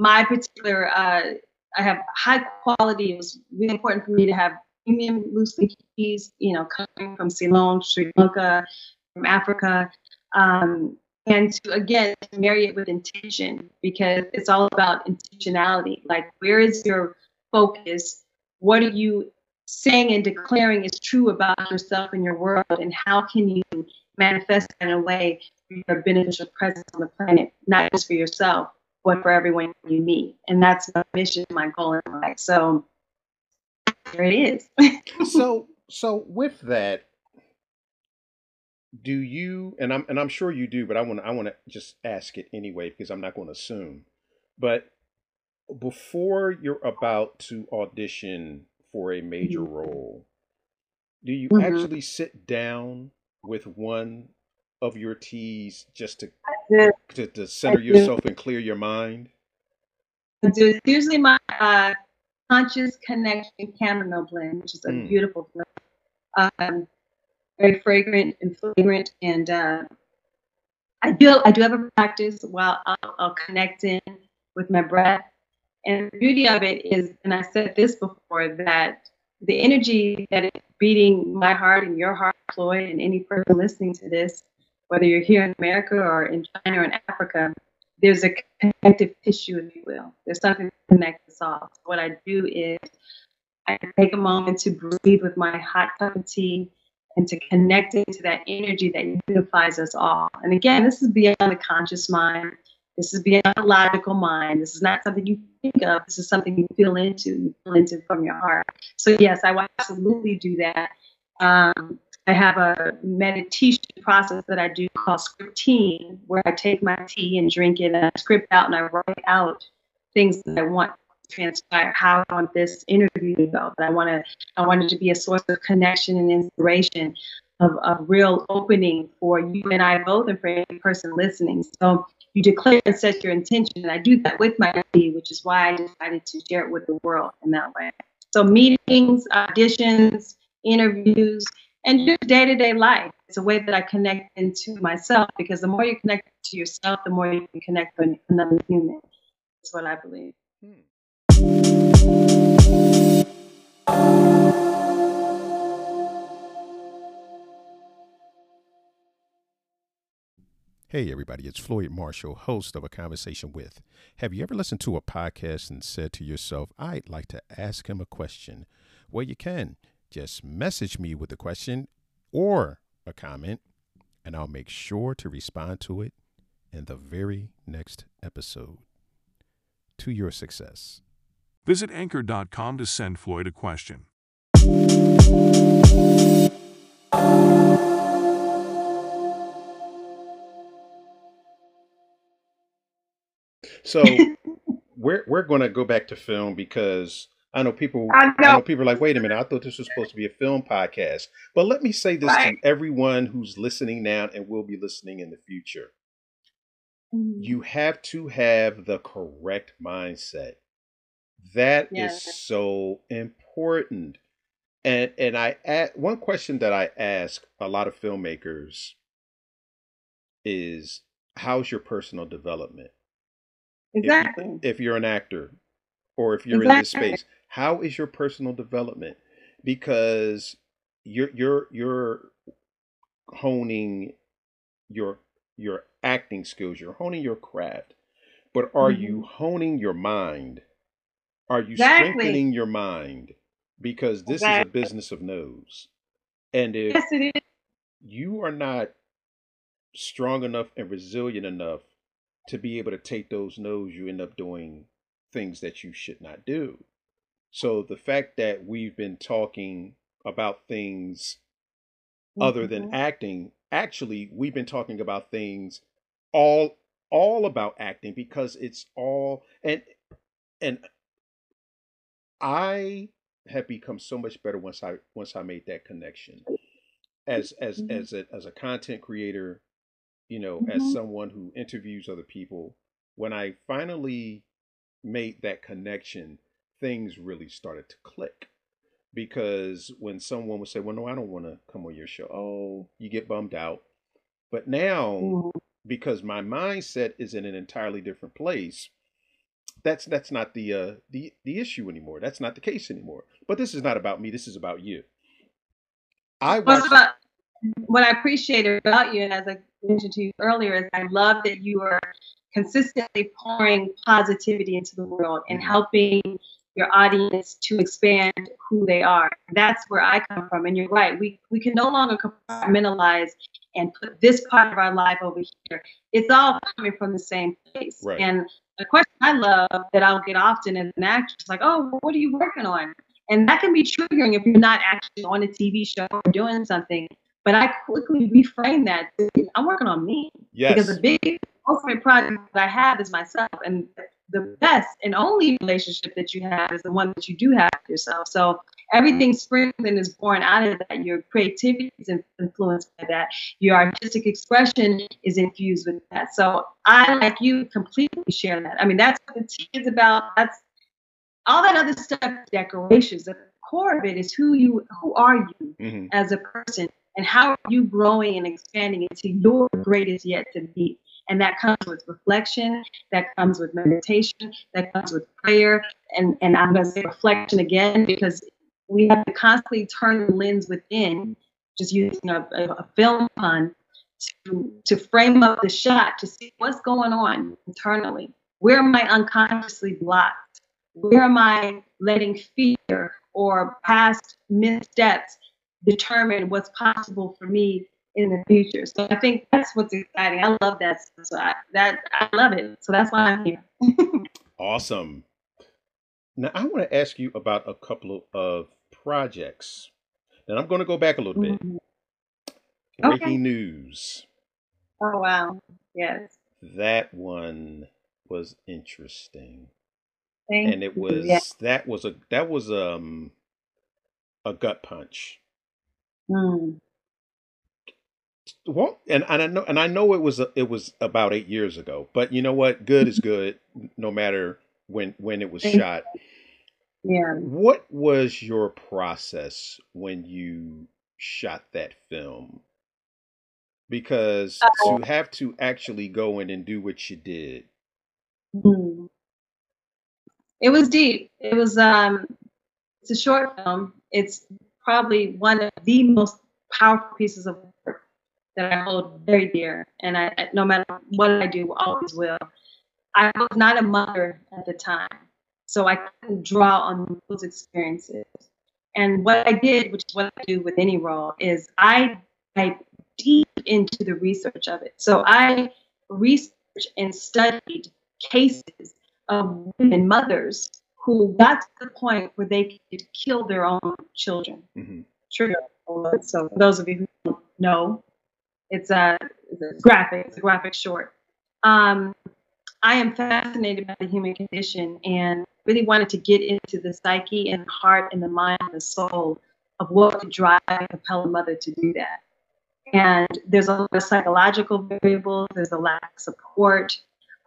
my particular uh, I have high quality. It was really important for me to have premium loose leaf teas, you know, coming from Ceylon, Sri Lanka, from Africa. Um, and to again marry it with intention because it's all about intentionality like where is your focus what are you saying and declaring is true about yourself and your world and how can you manifest in a way your beneficial presence on the planet not just for yourself but for everyone you meet and that's my mission my goal in life so there it is <laughs> so so with that do you and I'm and I'm sure you do, but I want to I want to just ask it anyway because I'm not going to assume. But before you're about to audition for a major mm-hmm. role, do you mm-hmm. actually sit down with one of your teas just to to, to center yourself and clear your mind? I do. It's usually my uh, conscious connection chamomile blend, which is a mm. beautiful blend. Um, very fragrant and flagrant. And uh, I do I do have a practice while I'll, I'll connect in with my breath. And the beauty of it is, and I said this before, that the energy that is beating my heart and your heart, Floyd, and any person listening to this, whether you're here in America or in China or in Africa, there's a connective tissue, if you will. There's something that connects us all. What I do is I take a moment to breathe with my hot cup of tea and to connect into that energy that unifies us all. And again, this is beyond the conscious mind. This is beyond the logical mind. This is not something you think of. This is something you feel into, you feel into from your heart. So yes, I will absolutely do that. Um, I have a meditation process that I do called scripting, where I take my tea and drink it and I script out and I write out things that I want to transpire how I want this interview to go. But I want to, I want it to be a source of connection and inspiration, of a real opening for you and I both, and for any person listening. So you declare and set your intention, and I do that with my tea, which is why I decided to share it with the world in that way. So meetings, auditions, interviews, and just day-to-day life. It's a way that I connect into myself because the more you connect to yourself, the more you can connect with another human. That's what I believe. Hmm. Hey, everybody, it's Floyd Marshall, host of A Conversation With. Have you ever listened to a podcast and said to yourself, I'd like to ask him a question? Well, you can. Just message me with a question or a comment, and I'll make sure to respond to it in the very next episode. To your success. Visit anchor.com to send Floyd a question. So <laughs> we're we're going to go back to film because I know people. I I know. know people are like, wait a minute, I thought this was supposed to be a film podcast. But let me say this Right. to everyone who's listening now and will be listening in the future. Mhm. You have to have the correct mindset. That is Yes. so important. And and I a- one question that I ask a lot of filmmakers is how's your personal development? If Exactly. if you're an actor or if you're in this space how is your personal development? Because you're you're you're honing your your acting skills you're honing your craft but are you mm-hmm. honing your mind? Are you Exactly. strengthening your mind? Because this is a business of no's and if Yes, you are not strong enough and resilient enough to be able to take those no's, you end up doing things that you should not do. So the fact that we've been talking about things other than Mhm. acting, actually we've been talking about things all all about acting because it's all and and I have become so much better once I once I made that connection as as Mhm. as a as a content creator, you know, as Mhm. someone who interviews other people. When I finally made that connection, things really started to click. Because when someone would say, "Well, no, I don't want to come on your show," oh, you get bummed out. But now, Mhm. because my mindset is in an entirely different place, that's that's not the uh the the issue anymore. That's not the case anymore. But this is not about me. This is about you. I watch. about what I appreciate about you, and as I mentioned to you earlier, is I love that you are consistently pouring positivity into the world and Mhm. helping your audience to expand who they are. That's where I come from. And you're right. We we can no longer compartmentalize and put this part of our life over here. It's all coming from the same place. Right. And a question I love that I'll get often as an actress, like, oh, what are you working on? And that can be triggering if you're not actually on a TV show or doing something. But I quickly reframe that. I'm working on me because the big ultimate project that I have is myself, and the best and only relationship that you have is the one that you do have with yourself. So everything springs and is born out of that. Your creativity is influenced by that. Your artistic expression is infused with that. So I, like you, completely share that. I mean, that's what the tea is about. That's all that other stuff, decorations. The core of it is who you, who are you hmm as a person and how are you growing and expanding into your greatest yet to be and that comes with reflection that comes with meditation that comes with prayer. And and i'm going to say reflection again because we have to constantly turn the lens within just using a, a, film pun to to frame up the shot to see what's going on internally. Where am i unconsciously blocked? Where am i letting fear or past missteps determine what's possible for me in the future. So I think that's what's exciting. I love that. So I, that I love it. So that's why I'm here. <laughs> Awesome. Now I want to ask you about a couple of projects. And I'm going to go back a little bit. Mhm. Breaking Okay. news. Oh wow. Yes. That one was interesting. Thank and it was Yeah. that was a that was um a gut punch. Mm. Well, and, and I know and I know it was it was about eight years ago, but you know what? Good is good, no matter when when it was shot. Yeah. What was your process when you shot that film? Because Uh, to have to actually go in and do what you did, Mm. It was deep. It was um it's a short film. It's probably one of the most powerful pieces of that I hold very dear. And I no matter what I do, always will. I was not a mother at the time. So I couldn't draw on those experiences. And what I did, which is what I do with any role, is I dive deep into the research of it. So I researched and studied cases of women, mothers, who got to the point where they could kill their own children. Mhm. True. So for those of you who don't know, it's a, graphic, it's a graphic short. Um, I am fascinated by the human condition and really wanted to get into the psyche and heart and the mind and the soul of what would drive a mother to do that. And there's a lot of psychological variables, there's a lack of support,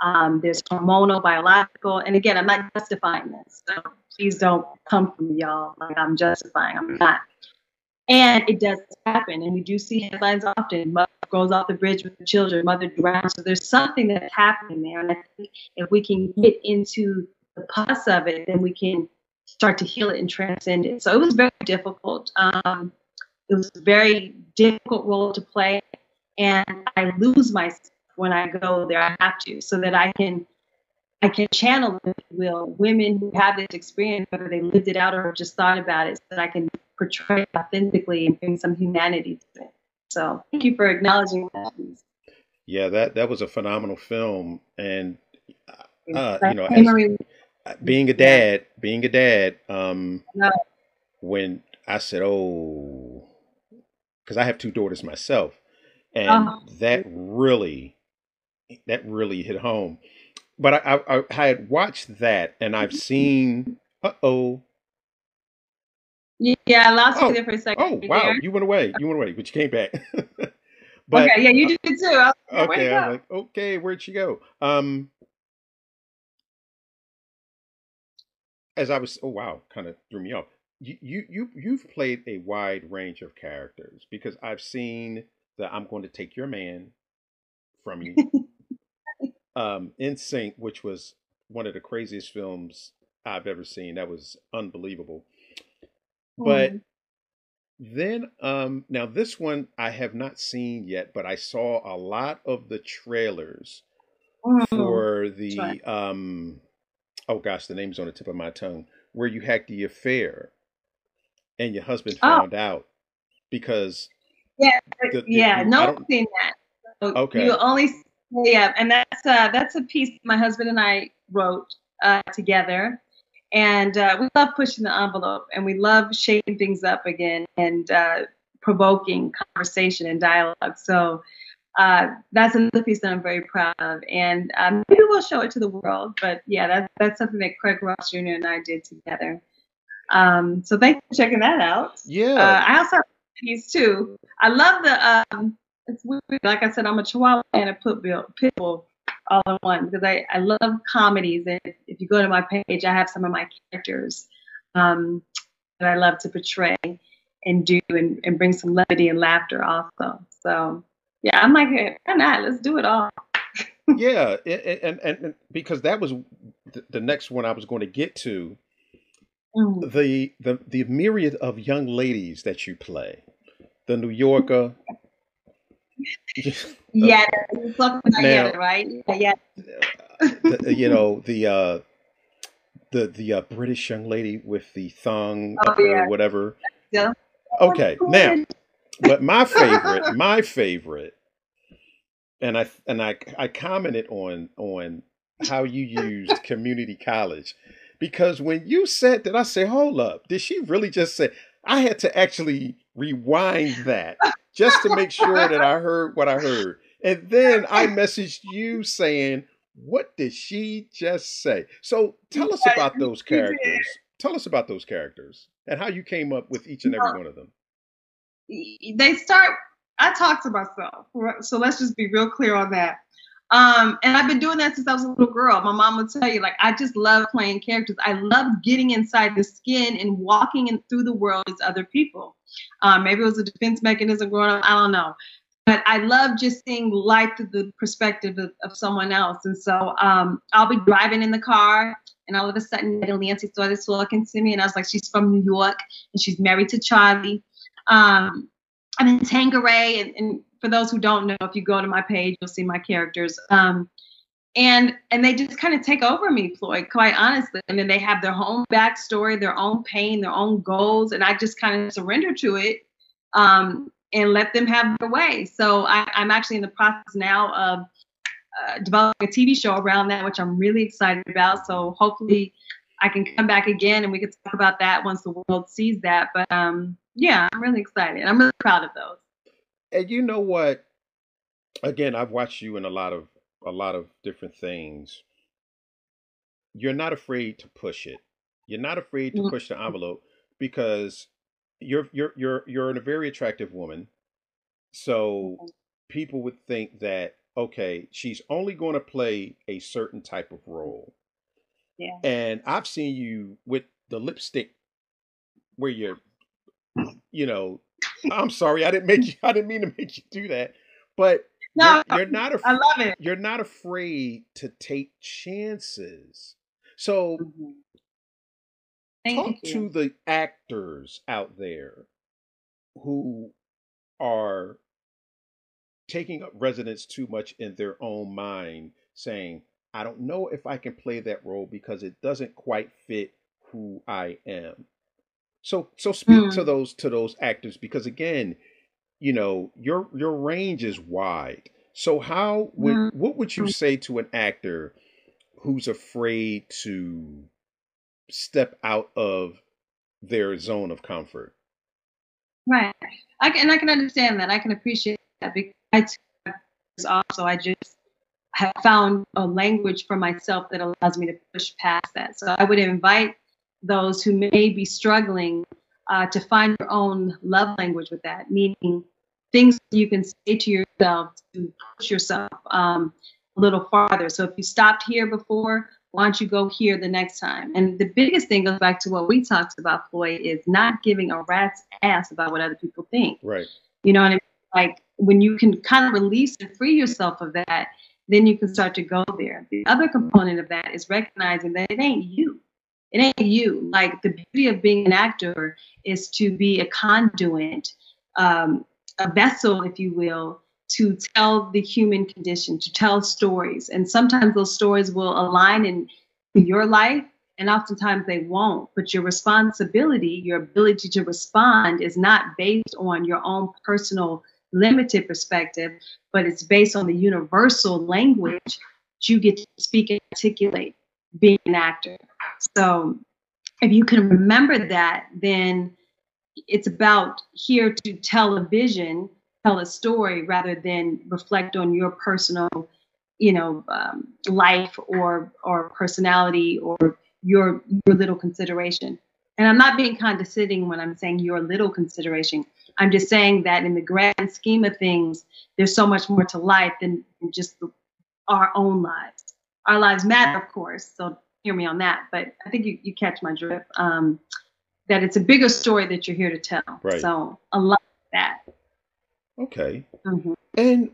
um, there's hormonal, biological, and again, I'm not justifying this, so please don't come for me, y'all. Like I'm justifying, I'm not. And it does happen, and we do see headlines often. Mother goes off the bridge with the children, mother drowns. So there's something that's happening there, and I think if we can get into the pus of it, then we can start to heal it and transcend it. So it was very difficult. Um, it was a very difficult role to play, and I lose myself when I go there. I have to, so that I can I can channel, if you will, women who have this experience, whether they lived it out or just thought about it, so that I can portray it authentically and bring some humanity to it. So thank you for acknowledging that. Yeah, that that was a phenomenal film, and uh, you know, as, being a dad, being a dad, um, when I said, "Oh," because I have two daughters myself, and uh-huh. that really, that really hit home but I, I, I had watched that and I've <laughs> seen. Uh oh. Yeah, I lost oh, you there for a second. Oh wow, there. you went away. You went away, but you came back. <laughs> but, okay, yeah, you did too. okay, I'm like, okay, where'd she go? Um, as I was, oh wow, kind of threw me off. You, you, you, you've played a wide range of characters because I've seen that "I'm going to take your man" from you um, NSYNC, which was one of the craziest films I've ever seen. That was unbelievable. But mm. then, um, now this one I have not seen yet, but I saw a lot of the trailers mm. for the, um, oh gosh, the name's on the tip of my tongue, where you had the affair and your husband oh. found oh. out because. Yeah, the, yeah, no one's seen that. So okay. You only yeah, and that's uh, that's a piece my husband and I wrote uh, together, and uh, we love pushing the envelope, and we love shaking things up again and uh, provoking conversation and dialogue. So uh, that's another piece that I'm very proud of, and um, maybe we'll show it to the world. But yeah, that's that's something that Craig Ross Jr. and I did together. Um, so thanks for checking that out. Yeah, uh, I also have piece too. I love the um, it's weird. Like I said, I'm a Chihuahua and a Pitbull, Pitbull all in one because I, I love comedies. And if you go to my page, I have some of my characters um, that I love to portray and do and, and bring some levity and laughter also. So yeah, I'm like, hey, why not? Let's do it all. <laughs> yeah, and, and, and because that was the next one I was going to get to. Mm. The, the the myriad of young ladies that you play, the New Yorker, yeah, now, right? Yeah. <laughs> you know the uh, the the uh, British young lady with the thong oh, yeah. or whatever. Yeah. Okay, now, but my favorite, my favorite, and I and I I commented on on how you used community college because when you said that, I say, hold up, did she really just say? I had to actually rewind that just to make sure that I heard what I heard. And then I messaged you saying, What did she just say? So tell us about those characters. Tell us about those characters and how you came up with each and every one of them. They start, I talk to myself. So let's just be real clear on that. Um, and I've been doing that since I was a little girl. My mom would tell you, like, I just love playing characters. I love getting inside the skin and walking in, through the world as other people. Um, maybe it was a defense mechanism growing up. I don't know. But I love just seeing life through the perspective of, of someone else. And so um, I'll be driving in the car, and all of a sudden, Nancy started talking to me, and I was like, she's from New York, and she's married to Charlie. Um, I'm in Tangeray, and, and for those who don't know, if you go to my page, you'll see my characters. Um, and and they just kind of take over me, Floyd, quite honestly. And then they have their own backstory, their own pain, their own goals, and I just kind of surrender to it um, and let them have their way. So I, am actually in the process now of uh, developing a TV show around that, which I'm really excited about. So hopefully I can come back again and we can talk about that once the world sees that. But um, yeah, I'm really excited. I'm really proud of those. And you know what? Again, I've watched you in a lot of a lot of different things, you're not afraid to push it. You're not afraid to Mhm. push the envelope because you're you're you're you're a very attractive woman. So people would think that okay, she's only going to play a certain type of role. Yeah. And I've seen you with the lipstick where you're, you know, I'm sorry, I didn't make you, I didn't mean to make you do that, but you're, you're not, I love it. you're not afraid to take chances. So Mhm. talk Thank to the actors out there who are taking up residence too much in their own mind, saying, I don't know if I can play that role because it doesn't quite fit who I am. So so speak to Mm, those to those actors because again, you know, your your range is wide. So how would mm, what would you mm. say to an actor who's afraid to step out of their zone of comfort? Right. I can, and I can understand that. I can appreciate that because I also I just have found a language for myself that allows me to push past that. So I would invite those who may be struggling uh, to find your own love language with that, meaning things you can say to yourself to push yourself um, a little farther. So if you stopped here before, why don't you go here the next time? And the biggest thing goes back to what we talked about, Floyd, is not giving a rat's ass about what other people think. Right. You know what I mean? Like when you can kind of release and free yourself of that, then you can start to go there. The other component of that is recognizing that it ain't you. It ain't you. Like the beauty of being an actor is to be a conduit, um, a vessel, if you will, to tell the human condition, to tell stories. And sometimes those stories will align in your life, and oftentimes they won't. But your responsibility, your ability to respond, is not based on your own personal limited perspective, but it's based on the universal language you get to speak and articulate being an actor. So if you can remember that, then it's about here to tell a vision, tell a story, rather than reflect on your personal, you know, um, life or or personality or your your little consideration. And I'm not being condescending when I'm saying your little consideration. I'm just saying that in the grand scheme of things, there's so much more to life than, just our own lives. Our lives matter, of course. So hear me on that. But I think you, you catch my drift. Um, that it's a bigger story that you're here to tell. Right. So a lot of that. Okay. Mhm. And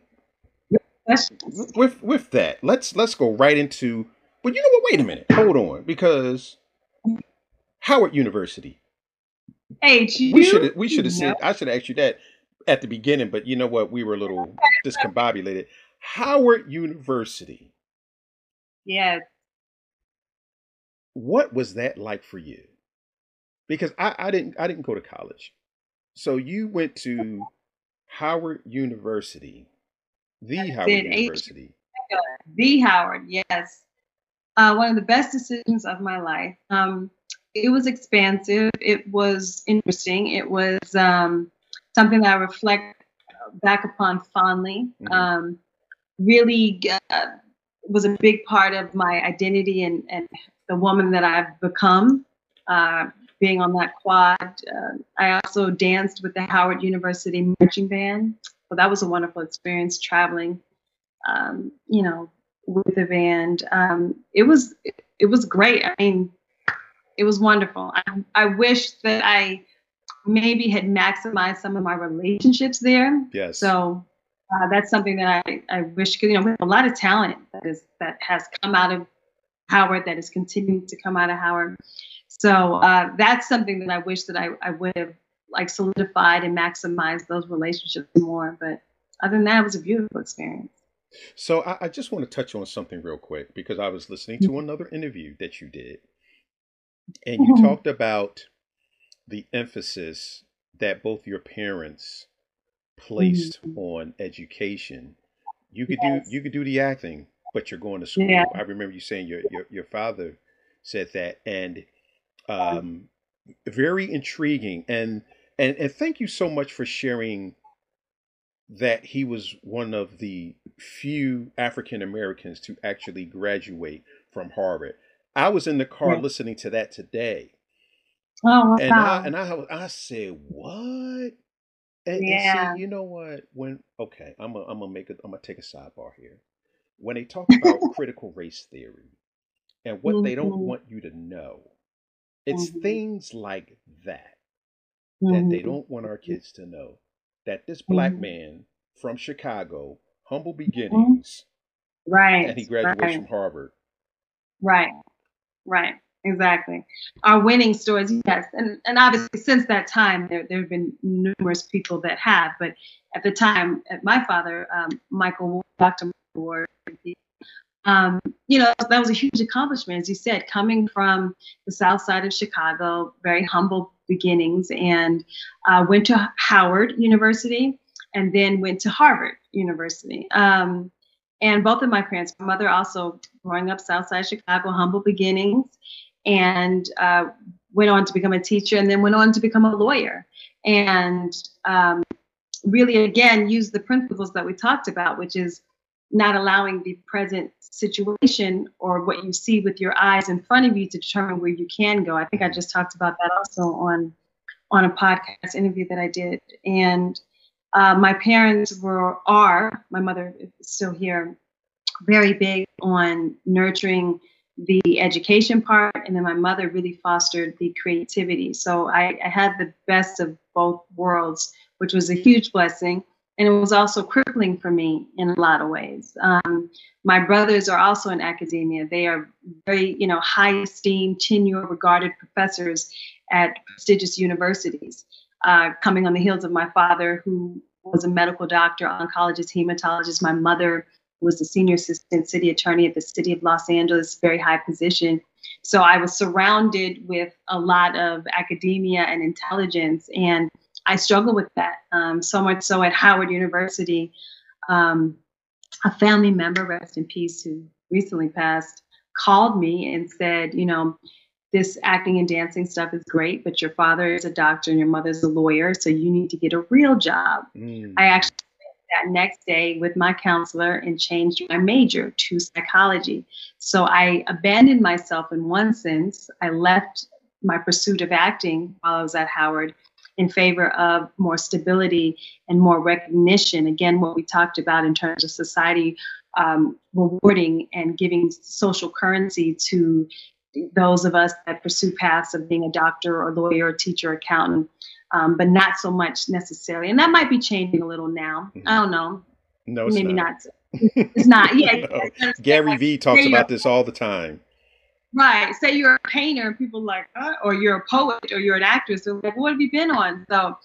with with that, let's let's go right into. But you know what? Wait a minute. Hold on, because Howard University. Hey, We should we should have said I should have asked you that at the beginning, but you know what? We were a little discombobulated. Howard University. Yes. What was that like for you? Because I, I didn't I didn't go to college. So you went to Howard University, the Howard did eight University. B. Howard, yes. Uh, one of the best decisions of my life. Um, it was expansive. It was interesting. It was um, something that I reflect back upon fondly. Mhm. Um, really uh, was a big part of my identity and, and the woman that I've become. Uh, being on that quad, uh, I also danced with the Howard University marching band. So that was a wonderful experience traveling um, you know, with the band. Um, it was it was great. I mean, it was wonderful. I, I wish that I maybe had maximized some of my relationships there. Yes. So uh, that's something that I, I wish you know we have a lot of talent that is that has come out of Howard that is continuing to come out of Howard. So uh, that's something that I wish that I, I would have like solidified and maximized those relationships more. But other than that, it was a beautiful experience. So I, I just want to touch on something real quick because I was listening to another interview that you did, and you Mhm. talked about the emphasis that both your parents placed Mhm. on education. You could Yes. do you could do the acting, but you're going to school. Yeah. I remember you saying your your, your father said that, and um, very intriguing. And and and thank you so much for sharing that he was one of the few African Americans to actually graduate from Harvard. I was in the car Yeah. listening to that today, Oh and I and I I said, "What?" And, and Yeah. see, you know what? When okay, I'm gonna I'm gonna make it. I'm gonna take a sidebar here. When they talk about <laughs> critical race theory and what they don't Mhm. want you to know, it's Mhm. things like that that they Mhm. don't want our kids to know. That this black man from Chicago, humble Mhm. right, and he graduates Right. from Harvard. Right. Right. Exactly. Our winning stories, yes, and and obviously since that time, there there have been numerous people that have, but at the time, at my father, um, Michael, Dr. Ward, um, you know, that was a huge accomplishment, as you said, coming from the South Side of Chicago, very humble beginnings, and uh, went to Howard University, and then went to Harvard University. Um, and both of my parents, my mother also growing up South Side Chicago, humble beginnings, and uh, went on to become a teacher, and then went on to become a lawyer, and um, really again use the principles that we talked about, which is not allowing the present situation or what you see with your eyes in front of you to determine where you can go. I think I just talked about that also on on a podcast interview that I did, and uh, my parents were are my mother is still here, very big on nurturing the education part, and then my mother really fostered the creativity. So I, I had the best of both worlds, which was a huge blessing. And it was also crippling for me in a lot of ways. Um, my brothers are also in academia. They are very, you know, high esteemed, tenure regarded professors at prestigious universities, uh, coming on the heels of my father, who was a medical doctor, oncologist, hematologist. My mother was a senior assistant city attorney at the city of Los Angeles, very high position. So I was surrounded with a lot of academia and intelligence, and I struggle with that. Um, so much so at Howard University, um, a family member, rest in peace, who recently passed, called me and said, you know, this acting and dancing stuff is great, but your father is a doctor and your mother's a lawyer, so you need to get a real job. Mm. I actually that next day with my counselor and changed my major to psychology. So I abandoned myself in one sense. I left my pursuit of acting while I was at Howard in favor of more stability and more recognition. Again, what we talked about in terms of society um, rewarding and giving social currency to those of us that pursue paths of being a doctor or lawyer or teacher or accountant, um, but not so much necessarily. And that might be changing a little now. I don't know. No, Maybe not. not. It's not. Yeah. No. <laughs> Gary like, Vee talks about this all the time. Right. Say you're a painter and people like, huh? or you're a poet or you're an actress. Like, what have you been on? So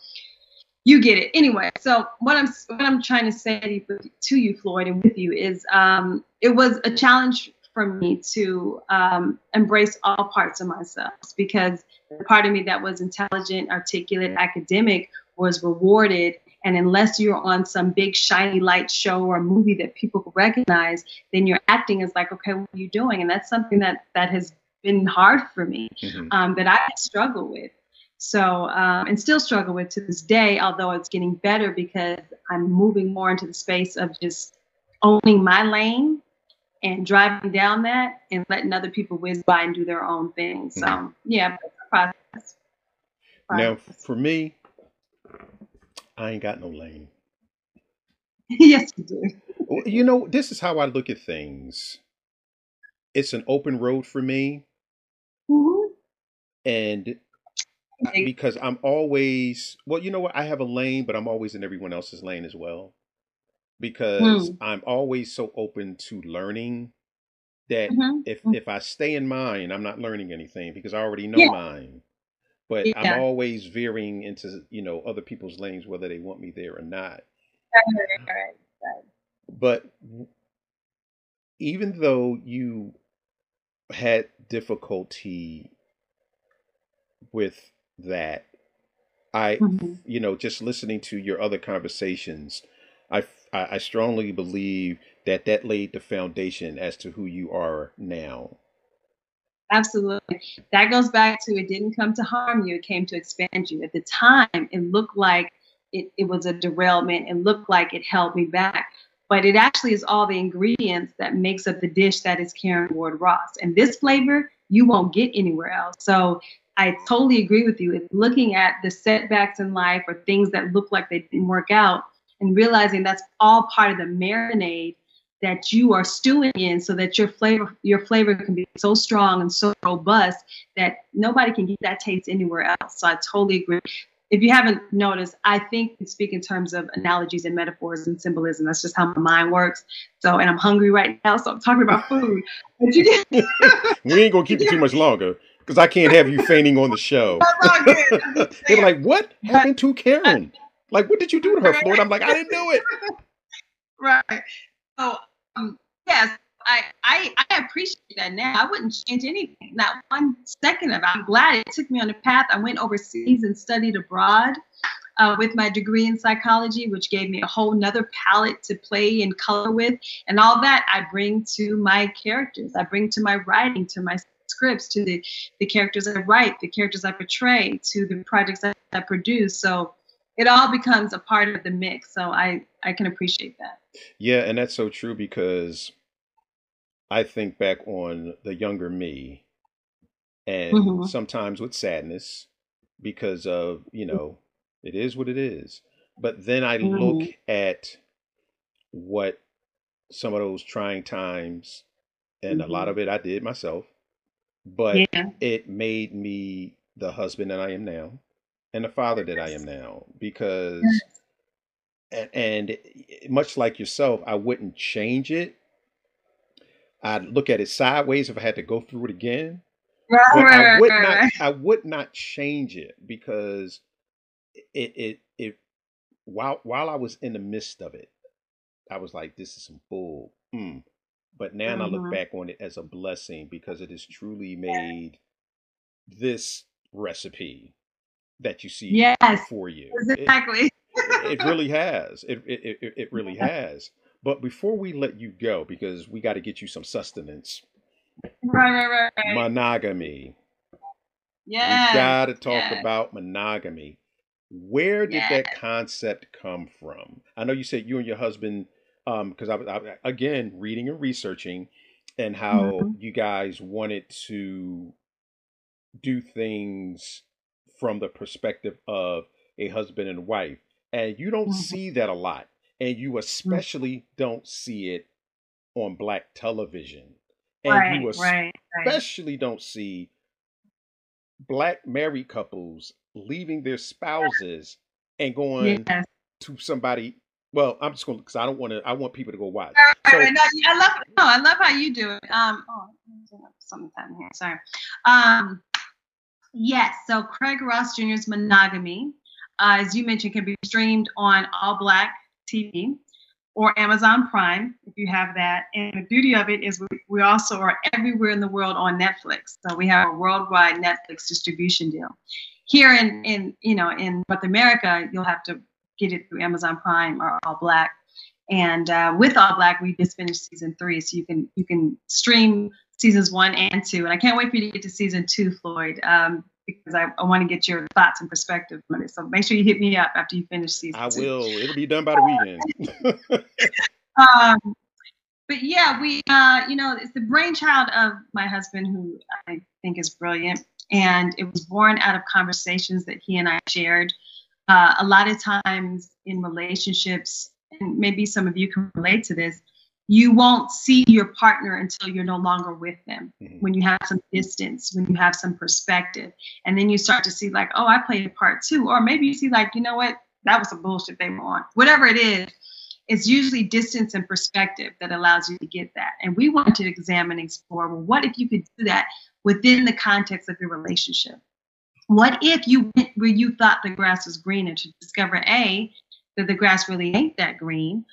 you get it. Anyway, so what I'm what I'm trying to say to you, to you Floyd, and with you is um, it was a challenge for me to um, embrace all parts of myself because the part of me that was intelligent, articulate, academic was rewarded. And unless you're on some big shiny light show or movie that people recognize, then your acting is like, okay, what are you doing? And that's something that that has been hard for me, Mhm. um, that I struggle with. So, um, and still struggle with to this day, although it's getting better because I'm moving more into the space of just owning my lane and driving down that and letting other people whiz by and do their own thing. So, Mhm. yeah, it's a process. Now, for me, I ain't got no lane. <laughs> yes, you do. You know, this is how I look at things. It's an open road for me, Mhm. and because I'm always well, you know what? I have a lane, but I'm always in everyone else's lane as well. Because Mm. I'm always so open to learning that Mhm. if Mm. if I stay in mine, I'm not learning anything because I already know Yeah. mine. But I'm always veering into, you know, other people's lanes, whether they want me there or not. Right, right, right. But even though you had difficulty with that, I, Mhm. you know, just listening to your other conversations, I I strongly believe that that laid the foundation as to who you are now. Absolutely. That goes back to it didn't come to harm you, it came to expand you. At the time, it looked like it, it was a derailment it looked like it held me back. But it actually is all the ingredients that makes up the dish that is Caryn Ward Ross. And this flavor you won't get anywhere else. So I totally agree with you. It's looking at the setbacks in life or things that look like they didn't work out and realizing that's all part of the marinade that you are stewing in so that your flavor your flavor can be so strong and so robust that nobody can get that taste anywhere else. So I totally agree. If you haven't noticed, I think and speak in terms of analogies and metaphors and symbolism. That's just how my mind works. So, and I'm hungry right now, so I'm talking about food. <laughs> we <laughs> ain't gonna keep it too much longer because I can't have you fainting on the show. <laughs> They're like, "What happened to Caryn? Like, what did you do to her, Floyd?" I'm like, "I didn't do it." Right. So, um, yes, I, I I appreciate that now. I wouldn't change anything, not one second of it. I'm glad it took me on a path. I went overseas and studied abroad. Uh, with my degree in psychology, which gave me a whole nother palette to play and color with. And all that I bring to my characters. I bring to my writing, to my scripts, to the, the characters I write, the characters I portray, to the projects I, I produce. So it all becomes a part of the mix. So I, I can appreciate that. Yeah, and that's so true because I think back on the younger me and hmm sometimes with sadness because of, you know, it is what it is. But then I look hmm at what some of those trying times, and a lot hmm of it I did myself, but Yeah. it made me the husband that I am now and the father that I am now because and, and much like yourself, I wouldn't change it. I'd look at it sideways if I had to go through it again, Right, but I would right, not. I would not change it because it it it while while I was in the midst of it, I was like, this is some bull. Mm. But now I look hmm back on it as a blessing because it has truly made this recipe that you see Yes, before you. Exactly. it really has. It it it, it really has. But before we let you go, because we got to get you some sustenance, Right, right, right, monogamy. We Yes, got to talk yes, about monogamy. Where did yes. that concept come from? I know you said you and your husband, um, because I was I, again reading and researching, and how hmm you guys wanted to do things from the perspective of a husband and wife, and you don't hmm see that a lot, and you especially don't see it on black television, and you Right, right, right. especially don't see black married couples leaving their spouses and going Yes. to somebody. Well, I'm just going to because I don't want to. I want people to go watch. Right, right, So right. No, I love no, I love how you do it. Um, oh, I'm something here. Sorry. Um, yes. So Craig Ross Jr.'s Monogamy, uh, as you mentioned, can be streamed on ALLBLK TV or Amazon Prime if you have that. And the beauty of it is we, we also are everywhere in the world on Netflix. So we have a worldwide Netflix distribution deal. Here in in you know in North America, you'll have to get it through Amazon Prime or ALLBLK. And uh, with ALLBLK, we just finished season three, so you can you can stream seasons one and two. And I can't wait for you to get to season two, Floyd, um, because I, I want to get your thoughts and perspective on it. So make sure you hit me up after you finish season I two. will. It'll be done by the weekend. <laughs> Um, but yeah, we, uh, you know, it's the brainchild of my husband, who I think is brilliant, and it was born out of conversations that he and I shared. Uh, a lot of times in relationships, and maybe some of you can relate to this, you won't see your partner until you're no longer with them. Mhm. When you have some distance, when you have some perspective, and then you start to see like, oh, I played a part too, or maybe you see like, you know what, that was some bullshit they were on. Whatever it is, it's usually distance and perspective that allows you to get that. And we want to examine and explore well, what if you could do that within the context of your relationship? What if you went where you thought the grass was greener to discover A, that the grass really ain't that green,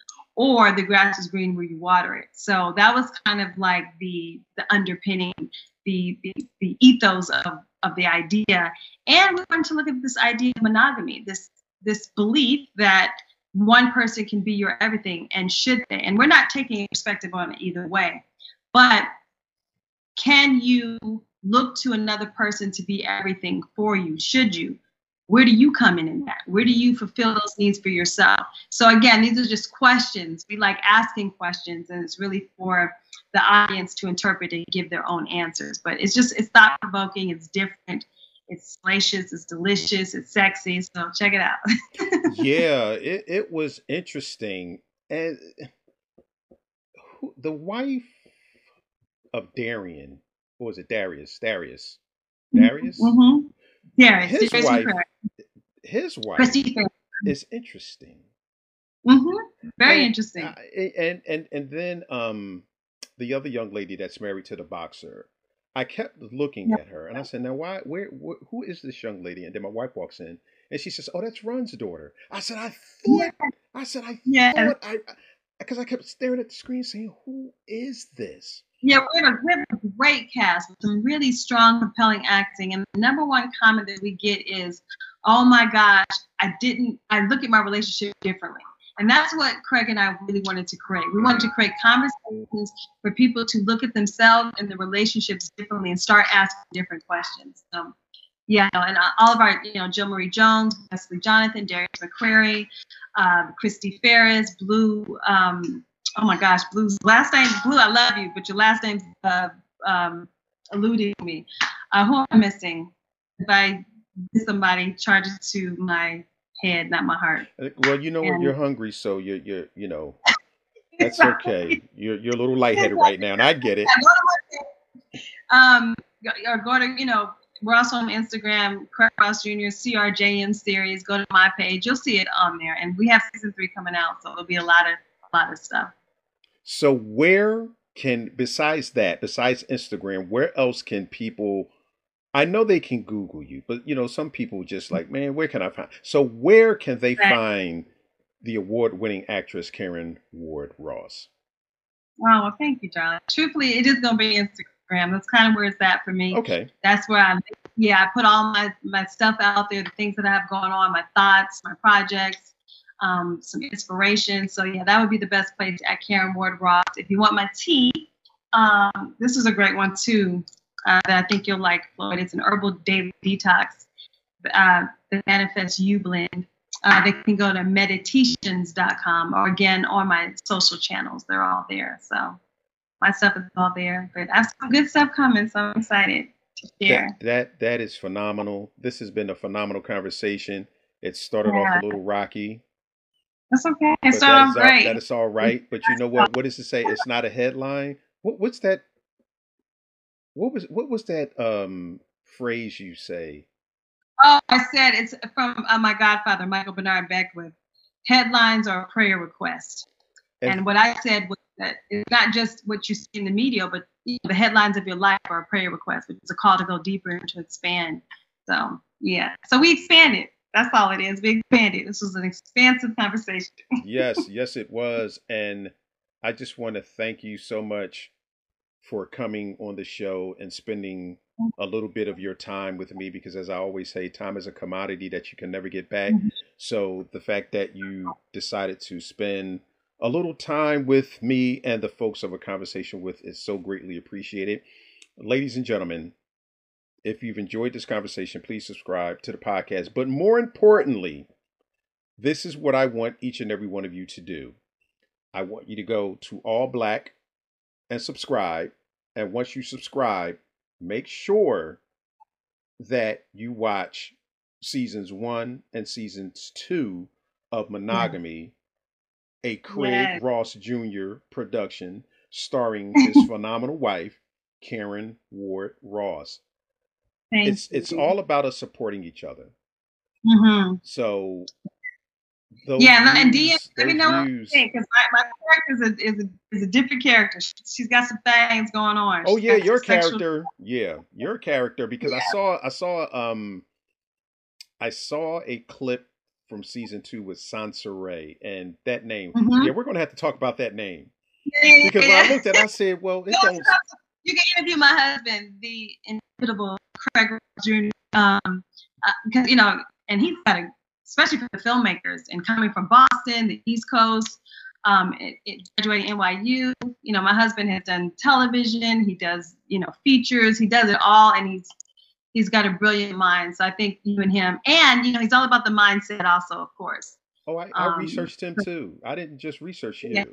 or the grass is green where you water it? So that was kind of like the the underpinning, the the, the ethos of, of the idea. And we wanted to look at this idea of monogamy, this this belief that one person can be your everything and should they and we're not taking a perspective on it either way but can you look to another person to be everything for you should you where do you come in in that? Where do you fulfill those needs for yourself? So again, these are just questions. We like asking questions, and it's really for the audience to interpret and give their own answers. But it's just it's thought provoking. It's different. It's salacious. It's delicious. It's sexy. So check it out. <laughs> yeah, it it was interesting, and the wife of Darian, what was it? Darius. Darius. Darius. Mm-hmm. Yeah, his wife. His wife is interesting. Mm-hmm. Very and, interesting. Uh, and and and then um, the other young lady that's married to the boxer. I kept looking at her and I said, "Now, why? Where? Wh- who is this young lady?" And then my wife walks in and she says, "Oh, that's Run's daughter." I said, "I thought." Yeah. I said, "I yeah. thought." I because I kept staring at the screen, saying, "Who is this?" Yeah, we have, a, great cast with some really strong, compelling acting. And the number one comment that we get is, oh my gosh, I didn't, I look at my relationship differently. And that's what Craig and I really wanted to create. We wanted to create conversations for people to look at themselves and the relationships differently and start asking different questions. So, yeah, and all of our, you know, Jill Marie Jones, Wesley Jonathan, Darius McCrary, uh, Chrystee Pharris, Blue, um, oh my gosh, Blue's last name, Blue, I love you, but your last name's uh, um, eluding me. Uh, who am I missing? If I miss somebody, charge it to my head, not my heart. Uh, well, you know what? You're hungry, so you're, you're you know, <laughs> that's okay. You're, you're a little lightheaded right now, and I get it. <laughs> Um, or go to, you know, we're also on Instagram, Craig Ross Jr. CRJM series. Go to my page, you'll see it on there, and we have season three coming out, so it'll be a lot of, a lot of stuff. So where can besides that, besides Instagram, where else can people I know they can Google you, but you know, some people just like, mm-hmm. man, where can I find so where can they right. find the award winning actress Caryn Ward Ross? Wow, well, thank you, John. Truthfully, it is gonna be Instagram. That's kind of where it's at for me. Okay. That's where I'm yeah, I put all my my stuff out there, the things that I have going on, my thoughts, my projects um, some inspiration. So yeah, that would be the best place at Caryn Ward Ross. If you want my tea, um, this is a great one too uh, that I think you'll like, Floyd. It's an herbal daily detox, uh, the Manifest You blend. Uh, they can go to meditations.com or again on my social channels. They're all there. So my stuff is all there. But I have some good stuff coming, so I'm excited to share. That that, that is phenomenal. This has been a phenomenal conversation. It started yeah. off a little rocky, that's okay. It's but all right. That is all right. But you know what? What does it say? It's not a headline. What, what's that? What was what was that um phrase you say? Oh, I said it's from uh, my godfather, Michael Bernard Beckwith. Headlines are a prayer request. And, and what I said was that it's not just what you see in the media, but the headlines of your life are a prayer request, which is a call to go deeper and to expand. So yeah, so we expanded. That's all it is. We expanded. This was an expansive conversation. <laughs> yes, yes, it was. And I just want to thank you so much for coming on the show and spending a little bit of your time with me because as I always say, time is a commodity that you can never get back. Mm-hmm. So the fact that you decided to spend a little time with me and the folks of a conversation with is so greatly appreciated. Ladies and gentlemen, if you've enjoyed this conversation, please subscribe to the podcast. But more importantly, this is what I want each and every one of you to do. I want you to go to ALLBLK and subscribe. And once you subscribe, make sure that you watch seasons one and seasons two of hmm. Monogamy, a Craig yes. Ross Jr. production starring <laughs> his phenomenal wife, Caryn Ward Ross. Thank it's you. it's all about us supporting each other. Mm-hmm. So yeah, and DM, let me know because my, my character is a, is a is a different character. She's got some things going on. Oh yeah, your character. Sexual... Yeah, your character because yeah. I saw I saw um I saw a clip from season two with Sansa Ray and that name. Mm-hmm. Yeah, we're gonna have to talk about that name. Yeah, because yeah. I looked at, it, I said, "Well, <laughs> it don't." You can interview my husband, the inevitable Craig Jr. Um, because uh, you know, and he's got a, especially for the filmmakers and coming from Boston, the East Coast. Um, it, it graduated NYU. You know, my husband has done television. He does, you know, features. He does it all, and he's he's got a brilliant mind. So I think you and him, and you know, he's all about the mindset, also, of course. Oh, I, I um, researched him too. I didn't just research you. Yeah.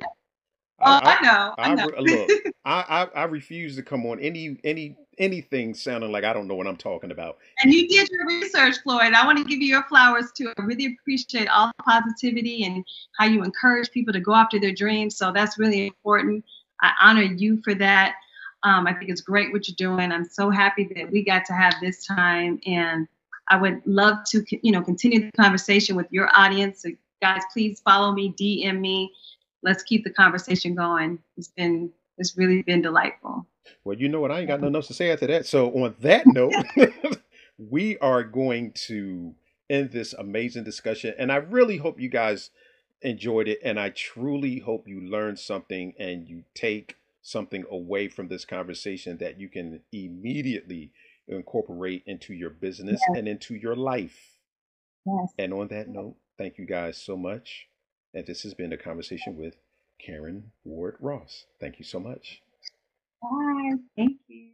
I, oh, I, I know. I, I know. look, <laughs> I, I I refuse to come on any any anything sounding like I don't know what I'm talking about. And you did your research, Floyd. I want to give you your flowers too. I really appreciate all the positivity and how you encourage people to go after their dreams. So that's really important. I honor you for that. Um, I think it's great what you're doing. I'm so happy that we got to have this time, and I would love to, you know, continue the conversation with your audience. So guys, please follow me, DM me. Let's keep the conversation going. It's been, it's really been delightful. Well, you know what? I ain't got nothing else to say after that. So on that <laughs> note, <laughs> we are going to end this amazing discussion, and I really hope you guys enjoyed it, and I truly hope you learned something and you take something away from this conversation that you can immediately incorporate into your business yes. and into your life. Yes. And on that note, thank you guys so much. And this has been a conversation with Caryn Ward Ross. Thank you so much. Bye. Thank you.